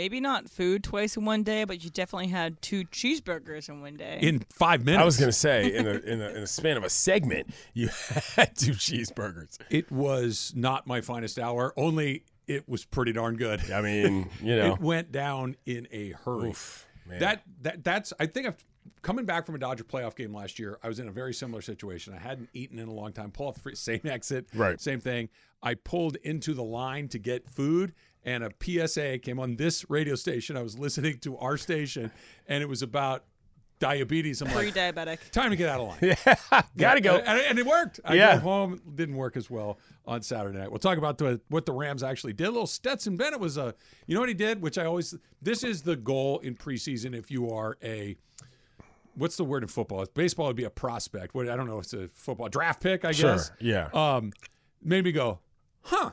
Maybe not food twice in one day, but you definitely had two cheeseburgers in one day. in five minutes. I was gonna say in a, in a in a span of a segment, you had two cheeseburgers. It was not my finest hour. Only it was pretty darn good. I mean, you know, it went down in a hurry. Oof, man. that that that's. I think I've coming back from a Dodger playoff game last year. I was in a very similar situation. I hadn't eaten in a long time. Pull off the free, same exit, Right. Same thing. I pulled into the line to get food. And a PSA came on this radio station. I was listening to our station, and it was about diabetes. I'm like, Pre-diabetic. time to get out of line. Yeah, gotta go. And, and it worked. I Yeah. drove home. Didn't work as well on Saturday night. We'll talk about the, what the Rams actually did. A little Stetson Bennett was a, you know what he did? Which I always, this is the goal in preseason if you are a, what's the word in football? Baseball would be a prospect. What I don't know if it's a football draft pick, I Sure, guess. yeah. Um, made me go, huh,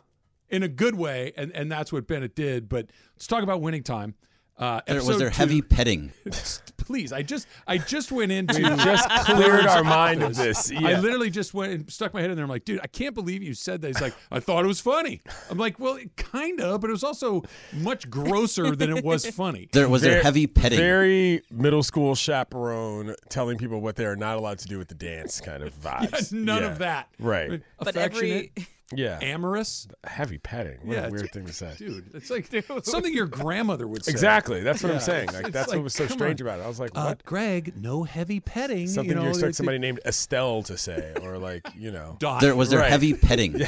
in a good way. And, and that's what Bennett did. But let's talk about winning time. Uh, There, was there two- heavy petting? Please, I just I just went into We just cleared our mind of office. this. I literally just went and stuck my head in there. I'm like, dude, I can't believe you said that. He's like, I thought it was funny. I'm like, well, kind of, but it was also much grosser than it was funny. There was there heavy petting? Very middle school chaperone telling people what they are not allowed to do with the dance kind of vibes. None Yeah. of that. Right. But Affectionate, every Yeah. amorous. Heavy petting. What Yeah, a weird dude, thing to say. Dude, it's like something your grandmother would say. Exactly. That's what Yeah, I'm saying. it's- Like it's that's like, what was so strange on. about it. I was like, Uh, what? Greg, no heavy petting. Something you you, expect it's- somebody named Estelle to say, or like, you know. Dot. There was there Right. heavy petting?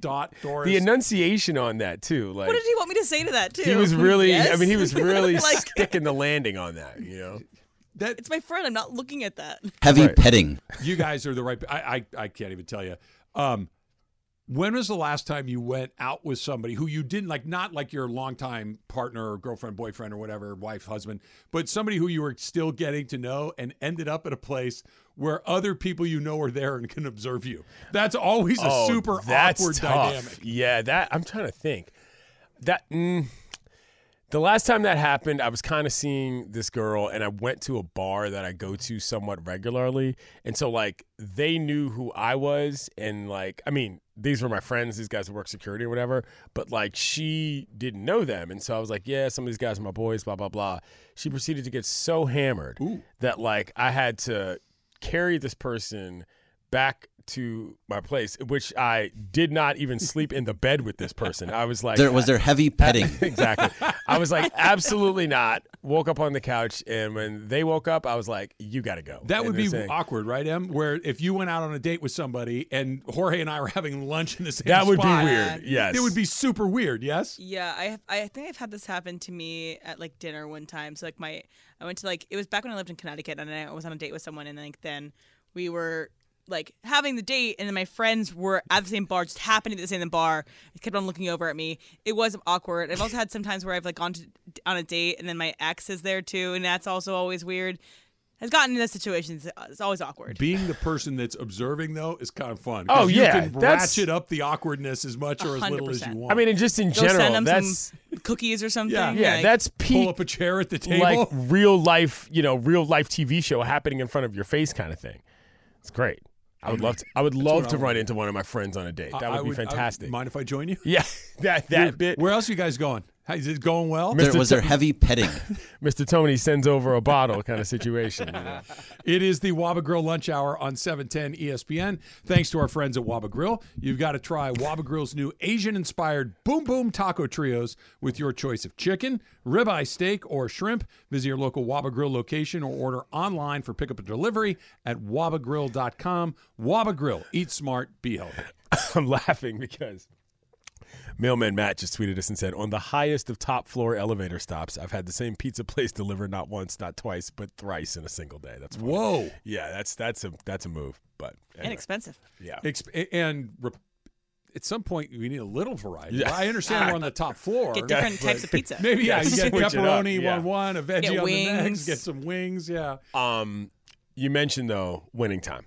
dot. Doris. The enunciation on that too, like what did he want me to say to that too? he was really. I mean, he was really like sticking the landing on that. You know. that it's my friend. I'm not looking at that. Heavy Right. petting. you guys are the right. I, I I can't even tell you. Um, when was the last time you went out with somebody who you didn't like, not like your longtime partner or girlfriend, boyfriend, or whatever, wife, husband, but somebody who you were still getting to know and ended up at a place where other people you know are there and can observe you? That's always a Oh, super awkward tough. dynamic. Yeah, that I'm trying to think. That mm, the last time that happened, I was kind of seeing this girl, and I went to a bar that I go to somewhat regularly, and so like they knew who I was, and like I mean, these were my friends, these guys work security or whatever, but like she didn't know them, and so I was like, yeah, some of these guys are my boys, blah blah blah. She proceeded to get so hammered that like I had to carry this person back to my place, which I did not even sleep in the bed with this person. I was like, There was there heavy petting? exactly. I was like, absolutely not. Woke up on the couch, and when they woke up, I was like, you got to go. That And would be saying- awkward, right, Em? Where if you went out on a date with somebody and Jorge and I were having lunch in the same That would be spot, weird. Yes, It would be super weird. Yes. Yeah, I have, I think I've had this happen to me at like dinner one time. So like my I went to like it was back when I lived in Connecticut and I was on a date with someone and like then we were like having the date and then my friends were at the same bar just happened to be at the same bar. They kept on looking over at me. It was awkward. I've also had some times where I've like gone to, on a date and then my ex is there too and that's also always weird. Has gotten into situations. It's always awkward. Being the person that's observing though is kind of fun. Oh, you yeah, can that's- ratchet up the awkwardness as much or as little as you want. I mean, and just in Go send general, them that's some cookies or something. Yeah. yeah, like- that's pull up a chair at the table. like real life, you know, real life TV show happening in front of your face kind of thing. It's great. I would love to. I would love to run into one of my friends on a date. That would be fantastic. mind if I join you? yeah, that that bit. Where else are you guys going? How, is it going well? There, Mr. was there heavy petting? Mr. Tony sends over a bottle kind of situation. you know. It is the Waba Grill lunch hour on 710 ESPN. Thanks to our friends at Waba Grill. You've got to try Waba Grill's new Asian inspired Boom Boom Taco Trios with your choice of chicken, ribeye steak, or shrimp. Visit your local Waba Grill location or order online for pickup and delivery at wabagrill.com. Waba Grill. Eat smart, be healthy. I'm laughing because Mailman Matt just tweeted us and said, On the highest of top floor elevator stops, I've had the same pizza place deliver not once, not twice, but thrice in a single day. That's funny. Whoa. Yeah, that's that's a that's a move. But anyway, Inexpensive. yeah. Exp- and re- at some point, we need a little variety. Yeah. I understand we're on the top floor. Get different types of pizza. Maybe, yeah, you get Switch pepperoni yeah. on one, a veggie Get on the next, wings. get some wings. Yeah. Um, you mentioned though winning time,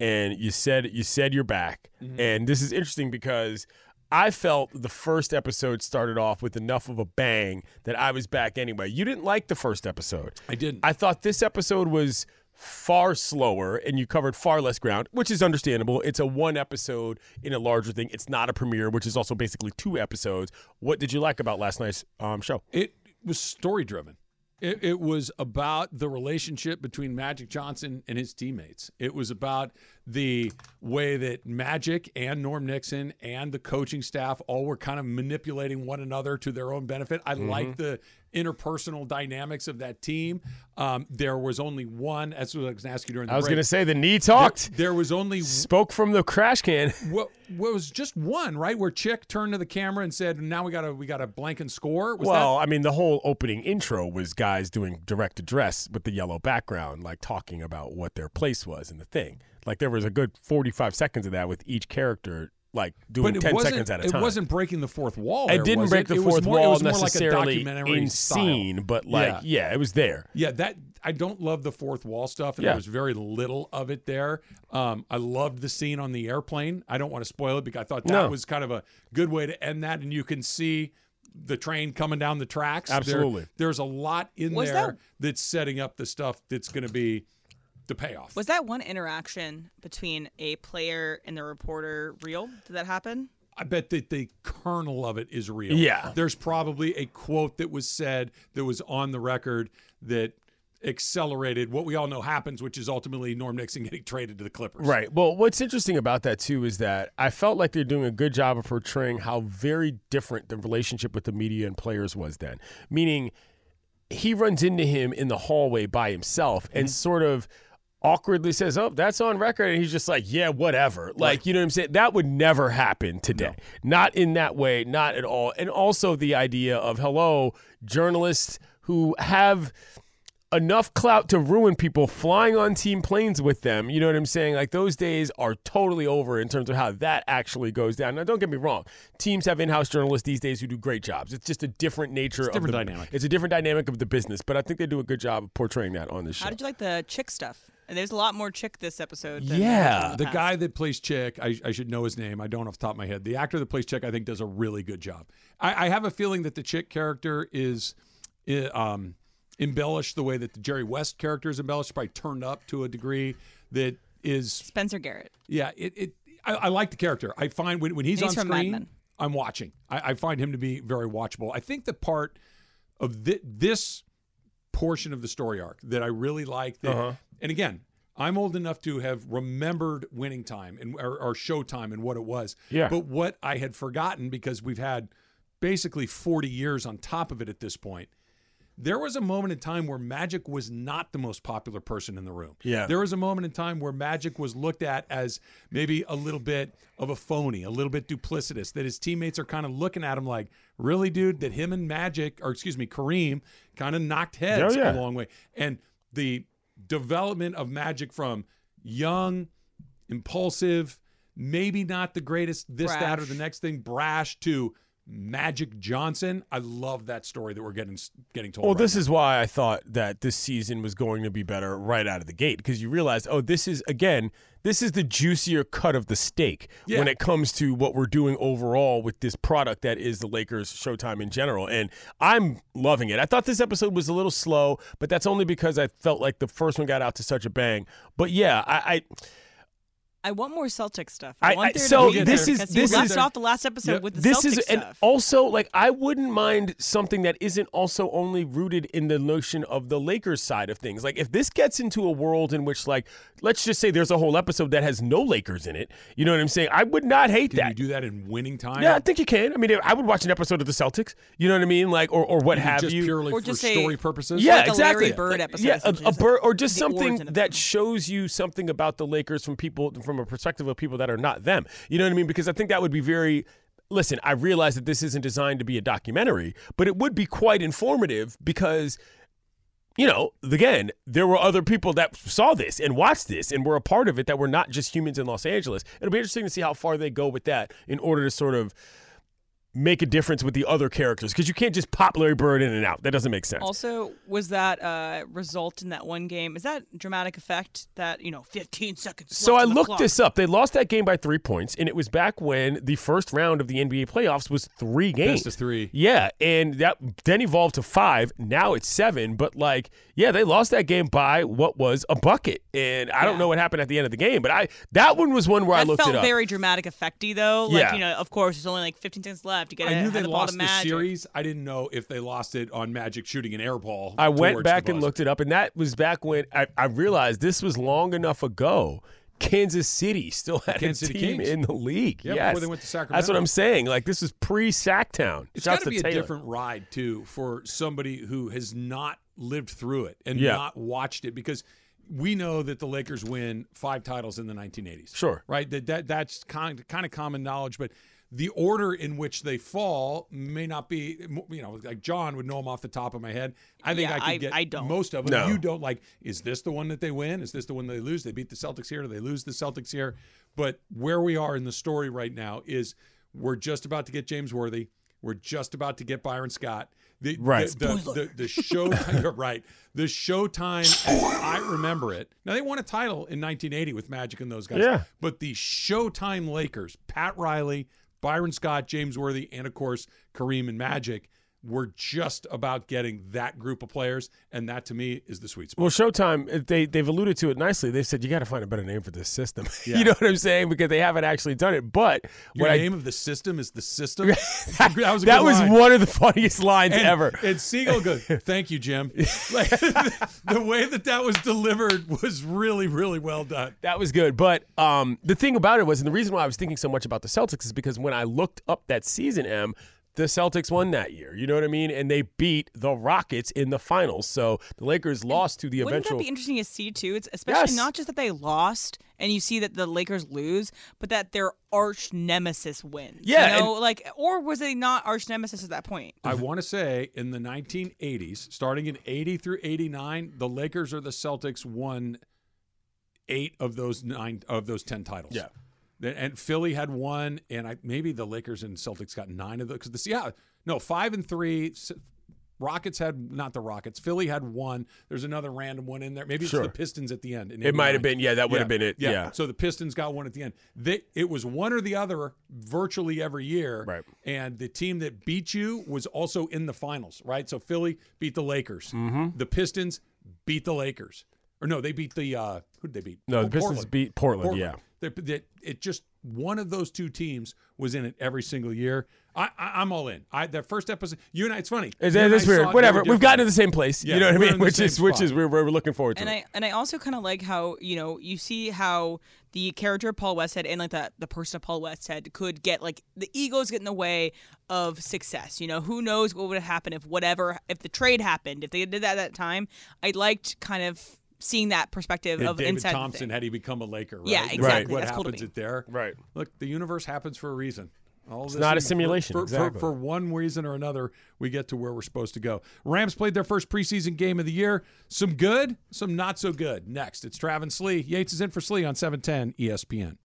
and you said you said you're back, and this is interesting because I felt the first episode started off with enough of a bang that I was back anyway. You didn't like the first episode. I didn't. I thought this episode was far slower and you covered far less ground, which is understandable. It's a one episode in a larger thing. It's not a premiere, which is also basically two episodes. What did you like about last night's um, show? It was story driven. It, it was about the relationship between Magic Johnson and his teammates. It was about the way that Magic and Norm Nixon and the coaching staff all were kind of manipulating one another to their own benefit. I mm-hmm. like the interpersonal dynamics of that team. Um, there was only one. That's what I was going to ask you during the I was going to say the knee talked, There, was only spoke from the crash can. what, what was just one right where Chick turned to the camera and said, "Now we got to we got to blank and score." Was well, I mean, the whole opening intro was guys doing direct address with the yellow background, like talking about what their place was in the thing. Like there was a good 45 seconds of that with each character, like doing but it 10 wasn't, seconds at a time. it wasn't breaking the fourth wall. it didn't was break it? the It was fourth more- it wall was more like a necessarily documentary in style. scene, but like, Yeah. yeah. it was there. Yeah, that I don't love the fourth wall stuff, and Yeah. there was very little of it there. Um, I loved the scene on the airplane. I don't want to spoil it because I thought that No. was kind of a good way to end that, and you can see the train coming down the tracks. There- Absolutely. there's a lot in Was there that- that's setting up the stuff that's going to be the payoff. Was that one interaction between a player and the reporter real? Did that happen? I bet that the kernel of it is real. Yeah. There's probably a quote that was said that was on the record that accelerated what we all know happens, which is ultimately Norm Nixon getting traded to the Clippers. Right. Well, what's interesting about that too is that I felt like they're doing a good job of portraying how very different the relationship with the media and players was then. Meaning, he runs into him in the hallway by himself and mm-hmm. sort of awkwardly says, "Oh, that's on record," and he's just like, "Yeah, whatever." Like, you know what I'm saying? That would never happen today. Not in that way, not at all. And also the idea of hello, journalists who have enough clout to ruin people flying on team planes with them. You know what I'm saying? Like those days are totally over in terms of how that actually goes down. Now, don't get me wrong. Teams have in-house journalists these days who do great jobs. It's just a different nature It's a different of the, dynamic. It's a different dynamic of the business, but I think they do a good job of portraying that on this show. How did you like the chick stuff? And there's a lot more chick this episode. Than Yeah. in The guy that plays Chick, I, I should know his name. I don't off the top of my head. The actor that plays Chick, I think, does a really good job. I, I have a feeling that the Chick character is um, embellished the way that the Jerry West character is embellished, probably turned up to a degree that is, Spencer Garrett. yeah, it. it I, I like the character. I find when, when he's, He's on screen. I'm watching. I, I find him to be very watchable. I think the part of thi- this portion of the story arc that I really like. That, Uh-huh. And again, I'm old enough to have remembered winning time and or, or showtime and what it was. Yeah. But what I had forgotten because we've had basically 40 years on top of it at this point. There was a moment in time where Magic was not the most popular person in the room. Yeah. There was a moment in time where Magic was looked at as maybe a little bit of a phony, a little bit duplicitous, that his teammates are kind of looking at him like, really, dude, that him and Magic, or excuse me, Kareem, kind of knocked heads Oh, yeah. a long way. And the development of Magic from young, impulsive, maybe not the greatest this, that, or the next thing, brash to Magic Johnson. I love that story that we're getting getting told. Well, right this is why I thought that this season was going to be better right out of the gate because you realize, oh, this is again, this is the juicier cut of the steak Yeah. when it comes to what we're doing overall with this product that is the Lakers Showtime in general. And I'm loving it. I thought this episode was a little slow, but that's only because I felt like the first one got out to such a bang. But yeah, I. I I want more Celtic stuff. I, I- want I- so to be this more, is- this you is- off the last episode Yep. with the this Celtic is and also like I wouldn't mind something that isn't also only rooted in the notion of the Lakers side of things. Like if this gets into a world in which like let's just say there's a whole episode that has no Lakers in it. You know what I'm saying? I would not hate that. Can that. you do that in winning time? yeah, I think you can. I mean, I would watch an episode of the Celtics. You know what I mean? Like, or, or what Even have just you? purely Or for just a- story purposes. Yeah, like a exactly. Larry Bird episode. Yeah, a, a bird, or just something that shows you something about the Lakers from people from a perspective of people that are not them. You know what I mean? Because I think that would be very. Listen, I realize that this isn't designed to be a documentary, but it would be quite informative because. You know, again, there were other people that saw this and watched this and were a part of it that were not just humans in Los Angeles. It'll be interesting to see how far they go with that in order to sort of make a difference with the other characters because you can't just pop Larry Bird in and out. That doesn't make sense. Also, was that uh, result in that one game? Is that dramatic effect? That you know, 15 seconds. So I looked clock? this up. They lost that game by three points, and it was back when the first round of the NBA playoffs was three games. Best of three. Yeah, and that then evolved to five. Now it's seven. But like, yeah, they lost that game by what was a bucket, and I don't know what happened at the end of the game. But I that one was one where I looked felt it up. very dramatic effecty though. Like Yeah. you know, of course, there's only like 15 seconds left. You get I knew they the ball lost the Magic. series. I didn't know if they lost it on Magic shooting an air ball. I went back and looked it up, and that was back when I, I realized this was long enough ago. Kansas City still had Kansas a City team Kings. in the league. Yeah, yes. before they went to Sacramento. That's what I'm saying. Like this is pre Sactown. It's Shouts got to be a different ride too for somebody who has not lived through it and Yeah. not watched it because we know that the Lakers win five titles in the 1980s. Sure. right? That, that that's kind kind of common knowledge, but the order in which they fall may not be. You know, like John would know them off the top of my head. I think Yeah, I could I- get I don't. most of them. No. You don't like. Is this the one that they win? Is this the one they lose? They beat the Celtics here. Do they lose the Celtics here? But where we are in the story right now is we're just about to get James Worthy. We're just about to get Byron Scott. The, Right. The, the, the, show. right. The Showtime, as I remember it. Now they won a title in 1980 with Magic and those guys. Yeah. But the Showtime Lakers, Pat Riley, Byron Scott, James Worthy, and of course Kareem and Magic. We're just about getting that group of players, and that to me is the sweet spot. Well, Showtime, they they've alluded to it nicely. They said you got to find a better name for this system. Yeah. you know what I'm saying? Because they haven't actually done it. But Your what I- name of the system is the system. that was a that was one of the funniest lines and, ever. And Siegel goes, "Thank you, Jim." Like the way that that was delivered was really, really well done. That was good. But um, the thing about it was, and the reason why I was thinking so much about the Celtics is because when I looked up that season, M, the Celtics won that year. You know what I mean? And they beat the Rockets in the finals. So the Lakers lost to the Wouldn't eventual. that be interesting to see too? It's especially Yes. not just that they lost and you see that the Lakers lose, but that their arch nemesis wins. Yeah, you know, like or was they not arch nemesis at that point? I want to say in the 1980s, starting in 80 through 89, the Lakers or the Celtics won eight of those nine of those 10 titles. Yeah. The- And Philly had one, and I maybe the Lakers and Celtics got nine of those because the yeah no five and three. Rockets had not the Rockets. Philly had one. There's another random one in there. Maybe it's Sure. the Pistons at the end. It might have been- yeah, that would have been it, yeah. So the Pistons got one at the end. They, it was one or the other virtually every year. Right. And the team that beat you was also in the finals, right? So Philly beat the Lakers. Mm-hmm. The Pistons beat the Lakers. Or no, they beat the uh who did they beat? No, the Oh, Pistons Portland. beat Portland, yeah. They- they- it just one of those two teams was in it every single year. I, I I'm all in. I that first episode, you and I. It's funny. It's, You and it's weird. Whatever. We've gotten to the same place. Yeah, you know what I mean? Which same is which is we're, we're looking forward to And it. I and I also kind of like how you know you see how the character of Paul Westhead and like the the person of Paul Westhead could get like the egos get in the way of success. You know, who knows what would have happened if whatever if the trade happened if they did that at that time. I liked kind of seeing that perspective Did of David inside the Thompson thing. had he become a Laker? Right? Yeah, Like, exactly. What That's cool happens me. it there? Right. Look, the universe happens for a reason. All this not a is- for- simulation, For, for, exactly. for one reason or another, we get to where we're supposed to go. Rams played their first preseason game of the year. Some good, some not so good. Next, it's Travis Slee. Yates is in for Slee on E 710 ESPN.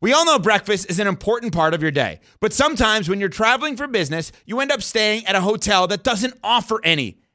We all know breakfast is an important part of your day, but sometimes when you're traveling for business, you end up staying at a hotel that doesn't offer any.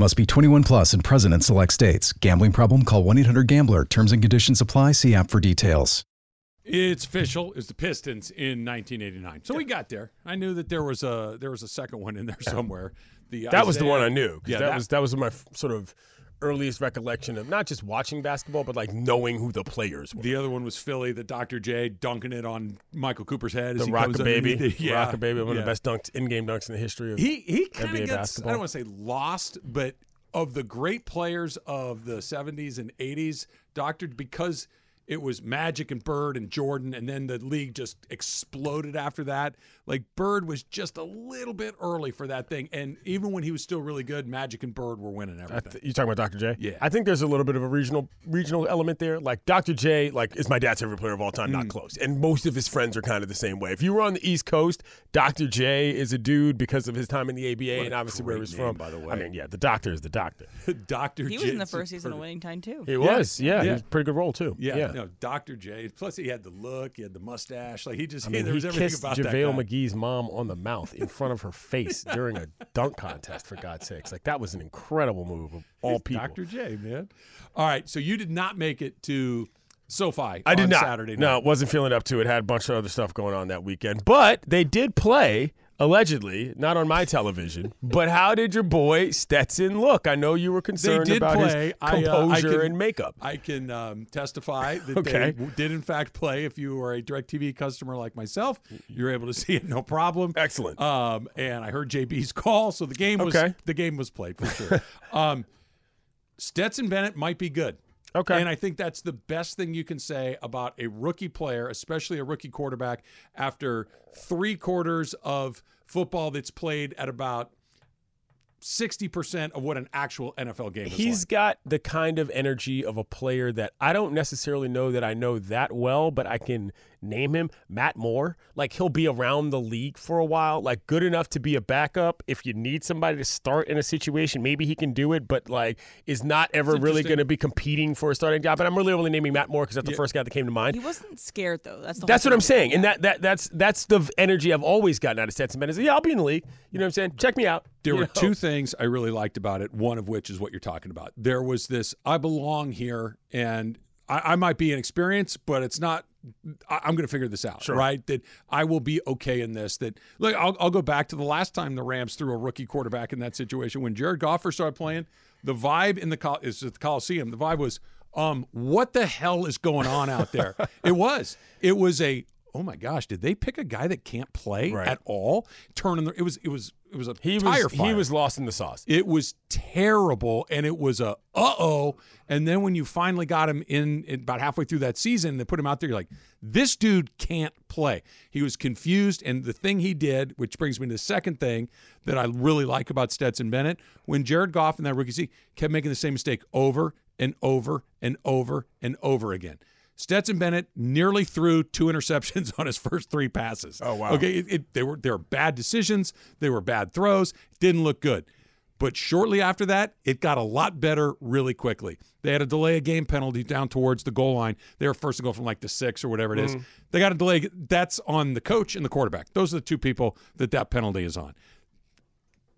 Must be 21 plus and present in select states. Gambling problem? Call 1 800 Gambler. Terms and conditions apply. See app for details. It's official. It's the Pistons in 1989. So we got there. I knew that there was a there was a second one in there somewhere. The That was the one I knew. 'cause Yeah, that, that- was that was my f- sort of earliest recollection of not just watching basketball, but like knowing who the players were. The other one was Philly, the Dr. J dunking it on Michael Cooper's head. as The he Rocker Baby, it. Yeah, Rocker Baby, one yeah. of the best dunks, in-game dunks in the history of He he kind of gets basketball. I don't want to say lost, but of the great players of the 70s and 80s, Doctor because it was Magic and Bird and Jordan, and then the league just exploded after that. Like Bird was just a little bit early for that thing, and even when he was still really good, Magic and Bird were winning I everything. th- you talking about Dr. J? Yeah. I think there's a little bit of a regional regional element there. Like Dr. J, like is my dad's favorite player of all time, Mm. not close. And most of his friends are kind of the same way. If you were on the East Coast, Dr. J is a dude because of his time in the ABA What and obviously where he was name, from. by the way. I mean, yeah, the doctor is the doctor. Doctor He was in the first season of Winning Time too. He was, yeah, he Yeah. was a pretty good role too. Yeah, yeah. no, Dr. J. Plus, he had the look, he had the mustache. Like he just, I mean, there he was everything kissed about JaVale that guy. McGee's mom on the mouth in front of her face during a dunk contest. For God's sakes, like that was an incredible move of all people. Dr. J, man. All right, so you did not make it to SoFi I did not Saturday night. No, it wasn't feeling up to it. Had a bunch of other stuff going on that weekend, but they did play. Allegedly, not on my television, but how did your boy Stetson look? I know you were concerned about play. his I, uh, I composure can- and makeup. I can um, testify that Okay. they did in fact play. If you were a DirecTV customer like myself, you're able to see it no problem. Excellent. Um, and I heard JB's call, so the game was Okay. the game was played for sure. um, Stetson Bennett might be good. Okay. And I think that's the best thing you can say about a rookie player, especially a rookie quarterback, after three quarters of football that's played at about 60% of what an actual NFL game is He's like. got the kind of energy of a player that I don't necessarily know that I know that well, but I can name him Matt Moore. Like he'll be around the league for a while, like good enough to be a backup. If you need somebody to start in a situation, maybe he can do it, but like is not ever really going to be competing for a starting job. And I'm really only naming Matt Moore because that's the first guy that came to mind. He wasn't scared though. That's the That's what I'm thing. saying, and that, that that's that's the energy I've always gotten out of Stetson Bennett. Is, yeah, I'll be in the league. You know what I'm saying? Check me out. There You were know? two things I really liked about it. One of which is what you're talking about. There was this I belong here, and I, I might be inexperienced, but it's not. I, I'm going to figure this out, right? That I will be okay in this. That look, I'll, I'll go back to the last time the Rams threw a rookie quarterback in that situation when Jared Goff first started playing. The vibe in the Col- is at the Coliseum. The vibe was, um, what the hell is going on out there? it was. It was a. Oh my gosh! Did they pick a guy that can't play Right. at all? Turning the. It was. It was. It was a He tire was fire. he was lost in the sauce. It was terrible, and it was a uh oh. And then when you finally got him in, in about halfway through that season, they put him out there. You're like, this dude can't play. He was confused, and the thing he did, which brings me to the second thing that I really like about Stetson Bennett, when Jared Goff in that rookie season kept making the same mistake over and over and over and over again. Stetson Bennett nearly threw two interceptions on his first three passes. Oh, wow. Okay, it, it, they were they were bad decisions. They were bad throws. Didn't look good. But shortly after that, it got a lot better really quickly. They had a delay a game penalty down towards the goal line. They were first to go from like the six or whatever it is. Mm-hmm. They got a delay. That's on the coach and the quarterback. Those are the two people that that penalty is on.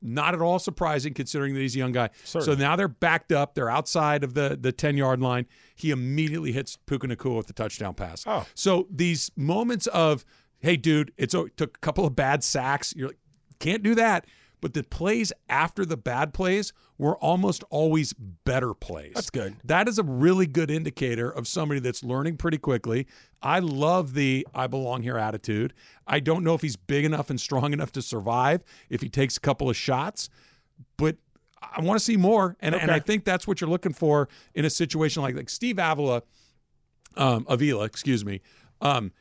Not at all surprising considering that he's a young guy. So now they're backed up. They're outside of the the 10 yard line. He immediately hits Puka Nacua with the touchdown pass. Oh. So these moments of, hey, dude, it's it took a couple of bad sacks. You're like, can't do that. But the plays after the bad plays were almost always better plays. That's good. That is a really good indicator of somebody that's learning pretty quickly. I love the I belong here attitude. I don't know if he's big enough and strong enough to survive if he takes a couple of shots, but I want to see more. And, and I think that's what you're looking for in a situation like like Steve Avila, um, Avila, excuse me, um,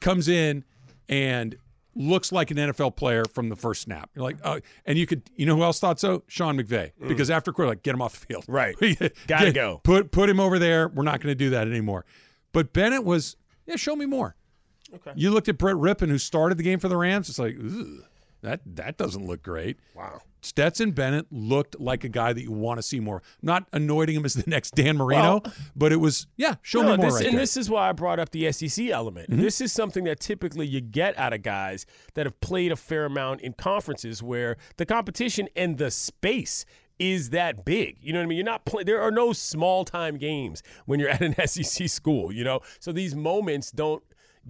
comes in and looks like an NFL player from the first snap. You're like, oh, and you could, you know who else thought so? Sean McVay, because after quarter, like, get him off the field. Mm. Right. Gotta go. Put put him over there. We're not going to do that anymore. But Bennett was, yeah, show me more. Okay. You looked at Brett Rypien, who started the game for the Rams. It's like, Ugh, that that doesn't look great. Wow. Stetson Bennett looked like a guy that you want to see more. Not anointing him as the next Dan Marino, but it was, yeah, show No, me more this, right and there. Mm-hmm. this is why I brought up the SEC element. This is something that typically you get out of guys that have played a fair amount in conferences where the competition and the space is that big. You know what I mean? You're not play- there are no small time games when you're at an SEC school, you know? So these moments don't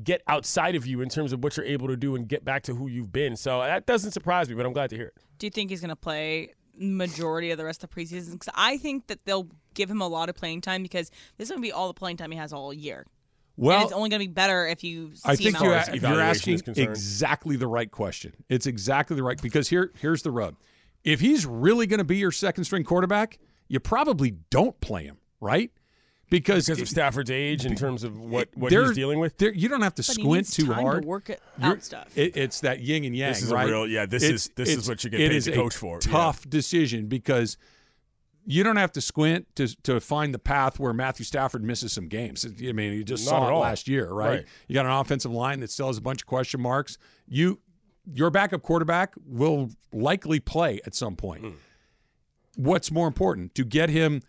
get outside of you in terms of what you're able to do and get back to who you've been. So that doesn't surprise me, but I'm glad to hear it. Do you think he's going to play majority of the rest of the preseason? Because I think that they'll give him a lot of playing time because this is going to be all the playing time he has all year. well, and it's only going to be better if you see I think you're, a- you're asking exactly the right question. It's exactly the right because here here's the rub. If he's really going to be your second string quarterback, you probably don't play him, right? Because, Because of Stafford's age in terms of what, what there- he's dealing with. you don't have to But he squint needs too time hard. to work it You're- stuff. it- it's that yin and yang, This is a right? real- yeah, this It's- is- this is it's- what you get it paid is to a coach for, yeah. Tough decision because you don't have to squint to to find the path where Matthew Stafford misses some games. I mean, you just Not saw at it all. last year, right? Right. You got an offensive line that still has a bunch of question marks. You your backup quarterback will likely play at some point. Hmm. What's more important to get him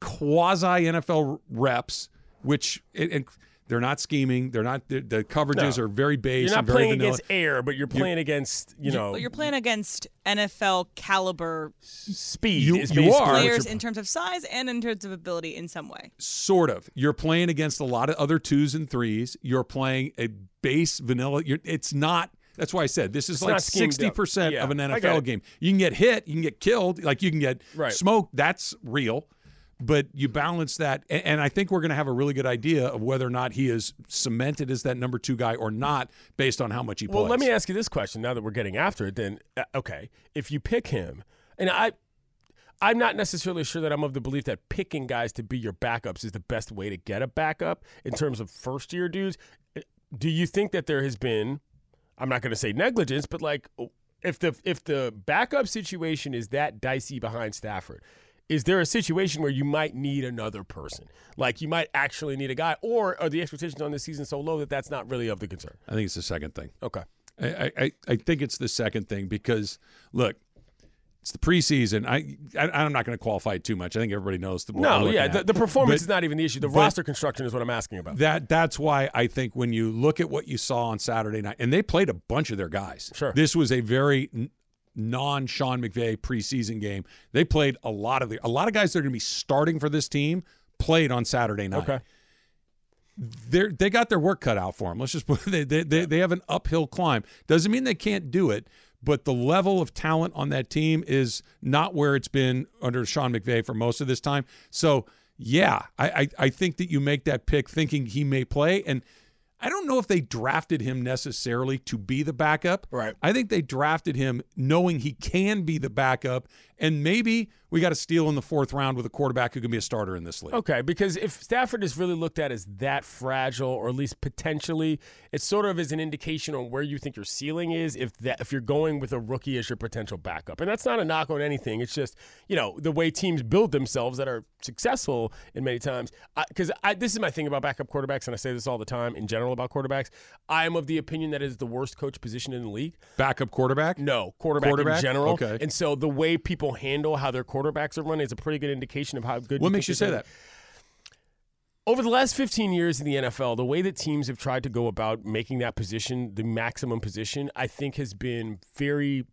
quasi NFL reps, which and, and they're not scheming. They're not the, the coverages No. are very base. You're not and very playing vanilla. against air, but you're playing against, you know, you're playing against NFL caliber speed. You- you are. players in terms of size and in terms of ability in some way. sort of. You're playing against a lot of other twos and threes. You're playing a base vanilla. You're, it's not. That's why I said this is It's like not schemed up. sixty percent Yeah, of an NFL game. You can get hit, you can get killed, like you can get Right. smoked. That's real. But you balance that, and I think we're going to have a really good idea of whether or not he is cemented as that number two guy or not, based on how much he plays. Well, let me ask you this question now that we're getting after it. Then, uh, okay, if you pick him, and I, I'm not necessarily sure that I'm of the belief that picking guys to be your backups is the best way to get a backup in terms of first year dudes. Uh, Do you think that there has been, I'm not going to say negligence, but like if the if the backup situation is that dicey behind Stafford, is there a situation where you might need another person? Like you might actually need a guy, or are the expectations on this season so low that that's not really of the concern? I think it's the second thing. Okay. I, I, I think it's the second thing because look, it's the preseason. I, I I'm not going to qualify it too much. I think everybody knows the. No, yeah, the, the performance But is not even the issue. The roster construction is what I'm asking about. That that's why I think when you look at what you saw on Saturday night, and they played a bunch of their guys. Sure. this was a very non Sean McVay preseason game. They played a lot of the a lot of guys that are going to be starting for this team played on Saturday night. okay. they they got their work cut out for them. Let's just put they, they, they, they have an uphill climb. Doesn't mean they can't do it, but the level of talent on that team is not where it's been under Sean McVay for most of this time. So yeah, I I, I think that you make that pick thinking he may play and. I don't know if they drafted him necessarily to be the backup. Right. I think they drafted him knowing he can be the backup, and maybe we got a steal in the fourth round with a quarterback who can be a starter in this league. Okay, because if Stafford is really looked at as that fragile, or at least potentially, it sort of is an indication on where you think your ceiling is. If that, if you're going with a rookie as your potential backup, and that's not a knock on anything. It's just you know the way teams build themselves that are successful in many times. Because I, this is my thing about backup quarterbacks, and I say this all the time in general about quarterbacks. I am of the opinion that it is the worst coach position in the league. Backup quarterback? No, quarterback, Quarterback? in general. Okay. And so the way people handle how their quarterbacks are run is a pretty good indication of how good. What you makes you say that? over the last 15 years in the NFL, the way that teams have tried to go about making that position the maximum position, I think has been very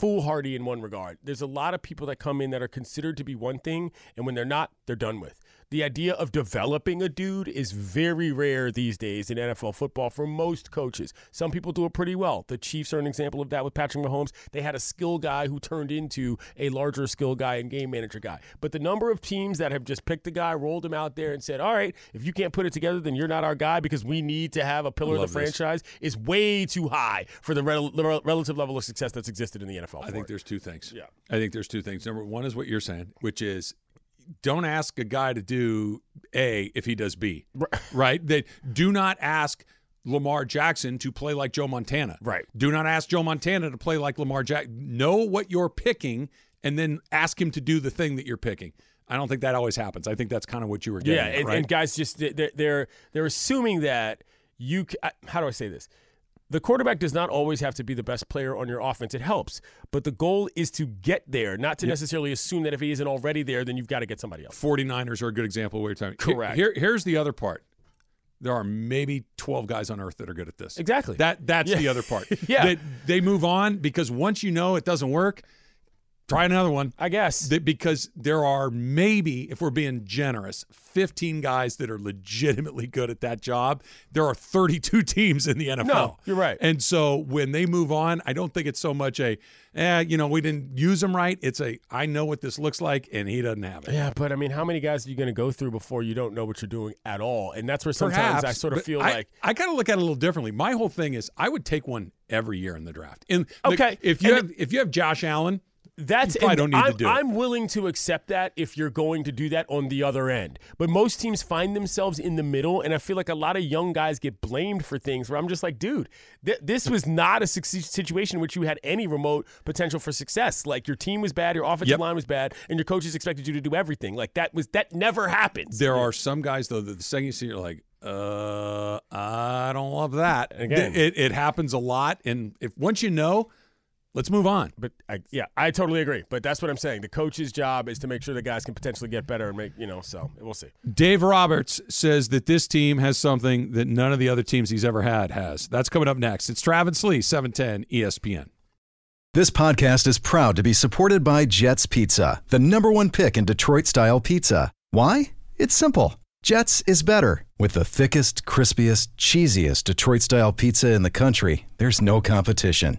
foolhardy in one regard. There's a lot of people that come in that are considered to be one thing, and when they're not, they're done with. The idea of developing a dude is very rare these days in NFL football for most coaches. Some people do it pretty well. The Chiefs are an example of that with Patrick Mahomes. They had a skill guy who turned into a larger skill guy and game manager guy. But the number of teams that have just picked a guy, rolled him out there, and said, all right, if you can't put it together, then you're not our guy because we need to have a pillar of the this. franchise is way too high for the rel- rel- relative level of success that's existed in the NFL. I think it. there's two things. Yeah. I think there's two things. Number one is what you're saying, which is don't ask a guy to do A if he does B. Right? They do not ask Lamar Jackson to play like Joe Montana. Right. Do not ask Joe Montana to play like Lamar Jackson. Know what you're picking and then ask him to do the thing that you're picking. I don't think that always happens. I think that's kind of what you were getting Yeah, at, and, right? and guys just they're, they're they're assuming that you. How do I say this? The quarterback does not always have to be the best player on your offense. It helps, but the goal is to get there, not to necessarily assume that if he isn't already there, then you've got to get somebody else. 49ers are a good example of what you're talking Correct. Here, here's the other part. There are maybe 12 guys on earth that are good at this. Exactly. That that's Yeah. the other part. Yeah. That they move on because once you know it doesn't work, try another one. I guess. Because there are maybe, if we're being generous, 15 guys that are legitimately good at that job. There are 32 teams in the NFL. No, you're right. And so when they move on, I don't think it's so much a, eh, you know, we didn't use them right. It's a, I know what this looks like, and he doesn't have it. Yeah, but I mean, how many guys are you going to go through before you don't know what you're doing at all? And that's where sometimes Perhaps, I sort of feel I, like I kind of look at it a little differently. My whole thing is I would take one every year in the draft. In the- Okay, if you and have if you have Josh Allen, That's and don't need I'm, do. I'm willing to accept that if you're going to do that on the other end. But most teams find themselves in the middle, and I feel like a lot of young guys get blamed for things where I'm just like, dude, th- this was not a situation in which you had any remote potential for success. Like your team was bad, your offensive Yep. line was bad, and your coaches expected you to do everything. Like that was that never happens. there are some guys though that the second you see, you're like, uh, I don't love that. Again. it, it happens a lot, and if once you know, let's move on. But I, yeah, I totally agree. But that's what I'm saying. The coach's job is to make sure the guys can potentially get better and make you know. So we'll see. Dave Roberts says that this team has something that none of the other teams he's ever had has. That's coming up next. It's Travis Lee, E 710 ESPN. This podcast is proud to be supported by Jets Pizza, the number one pick in Detroit style pizza. Why? It's simple. Jets is better. With the thickest, crispiest, cheesiest Detroit style pizza in the country, there's no competition.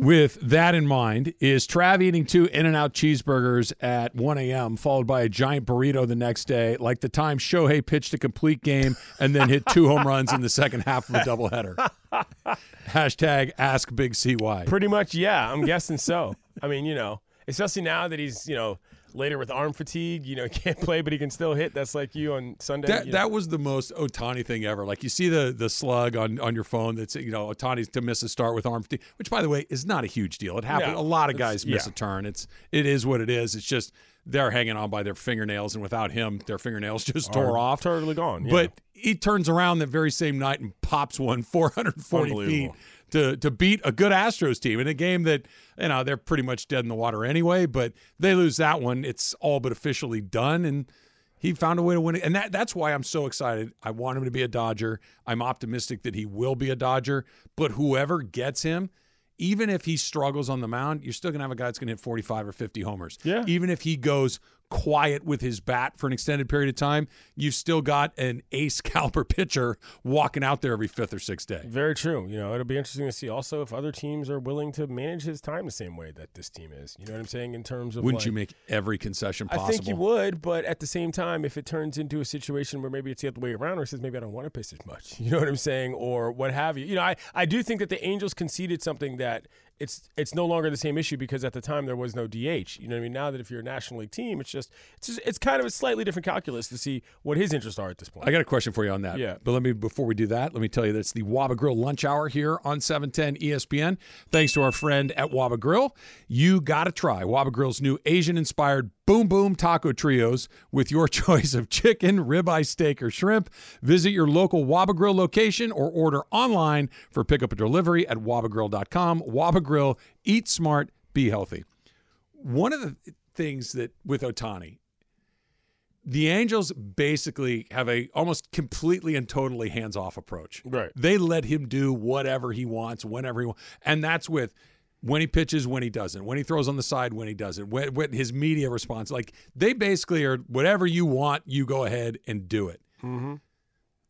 With that in mind, is Trav eating two In N Out cheeseburgers at 1 a.m., followed by a giant burrito the next day, like the time Shohei pitched a complete game and then hit two home runs in the second half of a doubleheader? Hashtag Ask Big CY. Pretty much, yeah. I'm guessing so. I mean, you know, especially now that he's you know later with arm fatigue. You know, he can't play, but he can still hit. That's like you on Sunday. That you know. that was the most Ohtani thing ever. Like you see the the slug on, on your phone that's you know Ohtani's to miss a start with arm fatigue, which by the way is not a huge deal. It happens. No, a lot of guys miss yeah. a turn. It's it is what it is. It's just they're hanging on by their fingernails, and without him, their fingernails just tore off. totally gone. yeah. But he turns around that very same night and pops one 440 feet. To to beat a good Astros team in a game that you know they're pretty much dead in the water anyway. But they lose that one, it's all but officially done, and he found a way to win it. And that that's why I'm so excited. I want him to be a Dodger. I'm optimistic that he will be a Dodger. But whoever gets him. Even if he struggles on the mound, you're still gonna have a guy that's gonna hit 45 or 50 homers. Yeah. Even if he goes quiet with his bat for an extended period of time, you've still got an ace caliber pitcher walking out there every fifth or sixth day. Very true. You know, it'll be interesting to see also if other teams are willing to manage his time the same way that this team is. You know what I'm saying? In terms of Wouldn't like- you make every concession possible? I think you would, but at the same time, if it turns into a situation where maybe it's the other way around, or says maybe I don't want to pitch as much, you know what I'm saying, or what have you. You know, I, I do think that the Angels conceded something that it's it's no longer the same issue because at the time there was no DH. You know what I mean? Now that if you're a National League team, it's just it's just, it's kind of a slightly different calculus to see what his interests are at this point. I got a question for you on that. Yeah. But let me before we do that, let me tell you that it's the Waba Grill lunch hour here on 710 ESPN. Thanks to our friend at Waba Grill. You gotta try Waba Grill's new Asian inspired Boom Boom Taco Trios with your choice of chicken, ribeye steak, or shrimp. Visit your local Waba Grill location or order online for pickup and delivery at wabagrill.com. Waba Grill, eat smart, be healthy. One of the things that with Ohtani, the Angels basically have a almost completely and totally hands-off approach. Right. They let him do whatever he wants, whenever he wants, and that's with when he pitches, when he doesn't, when he throws on the side, when he doesn't, when, when his media response. Like they basically are whatever you want, you go ahead and do it. Mm-hmm.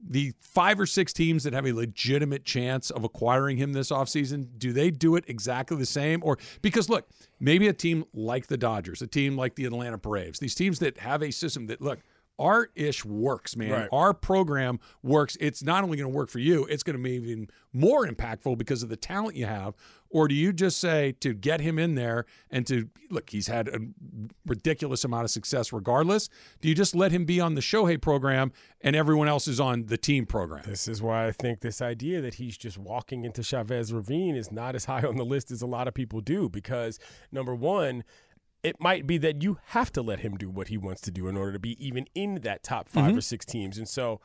the five or six teams that have a legitimate chance of acquiring him this offseason, do they do it exactly the same? Or because look, maybe a team like the Dodgers, a team like the Atlanta Braves, these teams that have a system that look, our ish works, man. Right. Our program works. It's not only going to work for you, it's going to be even more impactful because of the talent you have. Or do you just say to get him in there and to look, he's had a ridiculous amount of success regardless? Do you just let him be on the Shohei program and everyone else is on the team program? This is why I think this idea that he's just walking into Chavez Ravine is not as high on the list as a lot of people do. Because number one, it might be that you have to let him do what he wants to do in order to be even in that top 5 mm-hmm. or six teams. And so,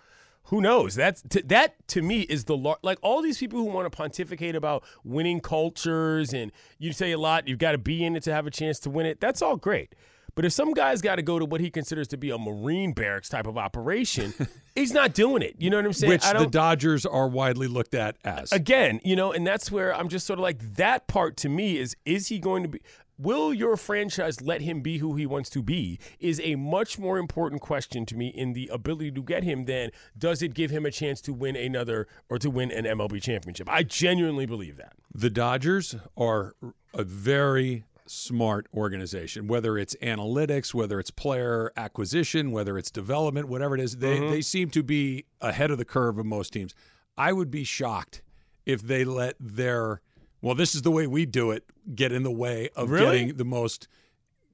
who knows? That's to, that to me is the lar- like all these people who want to pontificate about winning cultures and you say a lot. You've got to be in it to have a chance to win it. That's all great. But if some guy's got to go to what he considers to be a Marine barracks type of operation, he's not doing it. You know what I'm saying? Which the Dodgers are widely looked at as. again, you know, and that's where I'm just sort of like that part to me is is he going to be will your franchise let him be who he wants to be is a much more important question to me in the ability to get him than does it give him a chance to win another or to win an MLB championship. I genuinely believe that. The Dodgers are a very smart organization, whether it's analytics, whether it's player acquisition, whether it's development, whatever it is. They, mm-hmm. they seem to be ahead of the curve of most teams. I would be shocked if they let their, well, this is the way we do it, get in the way of Really? getting the most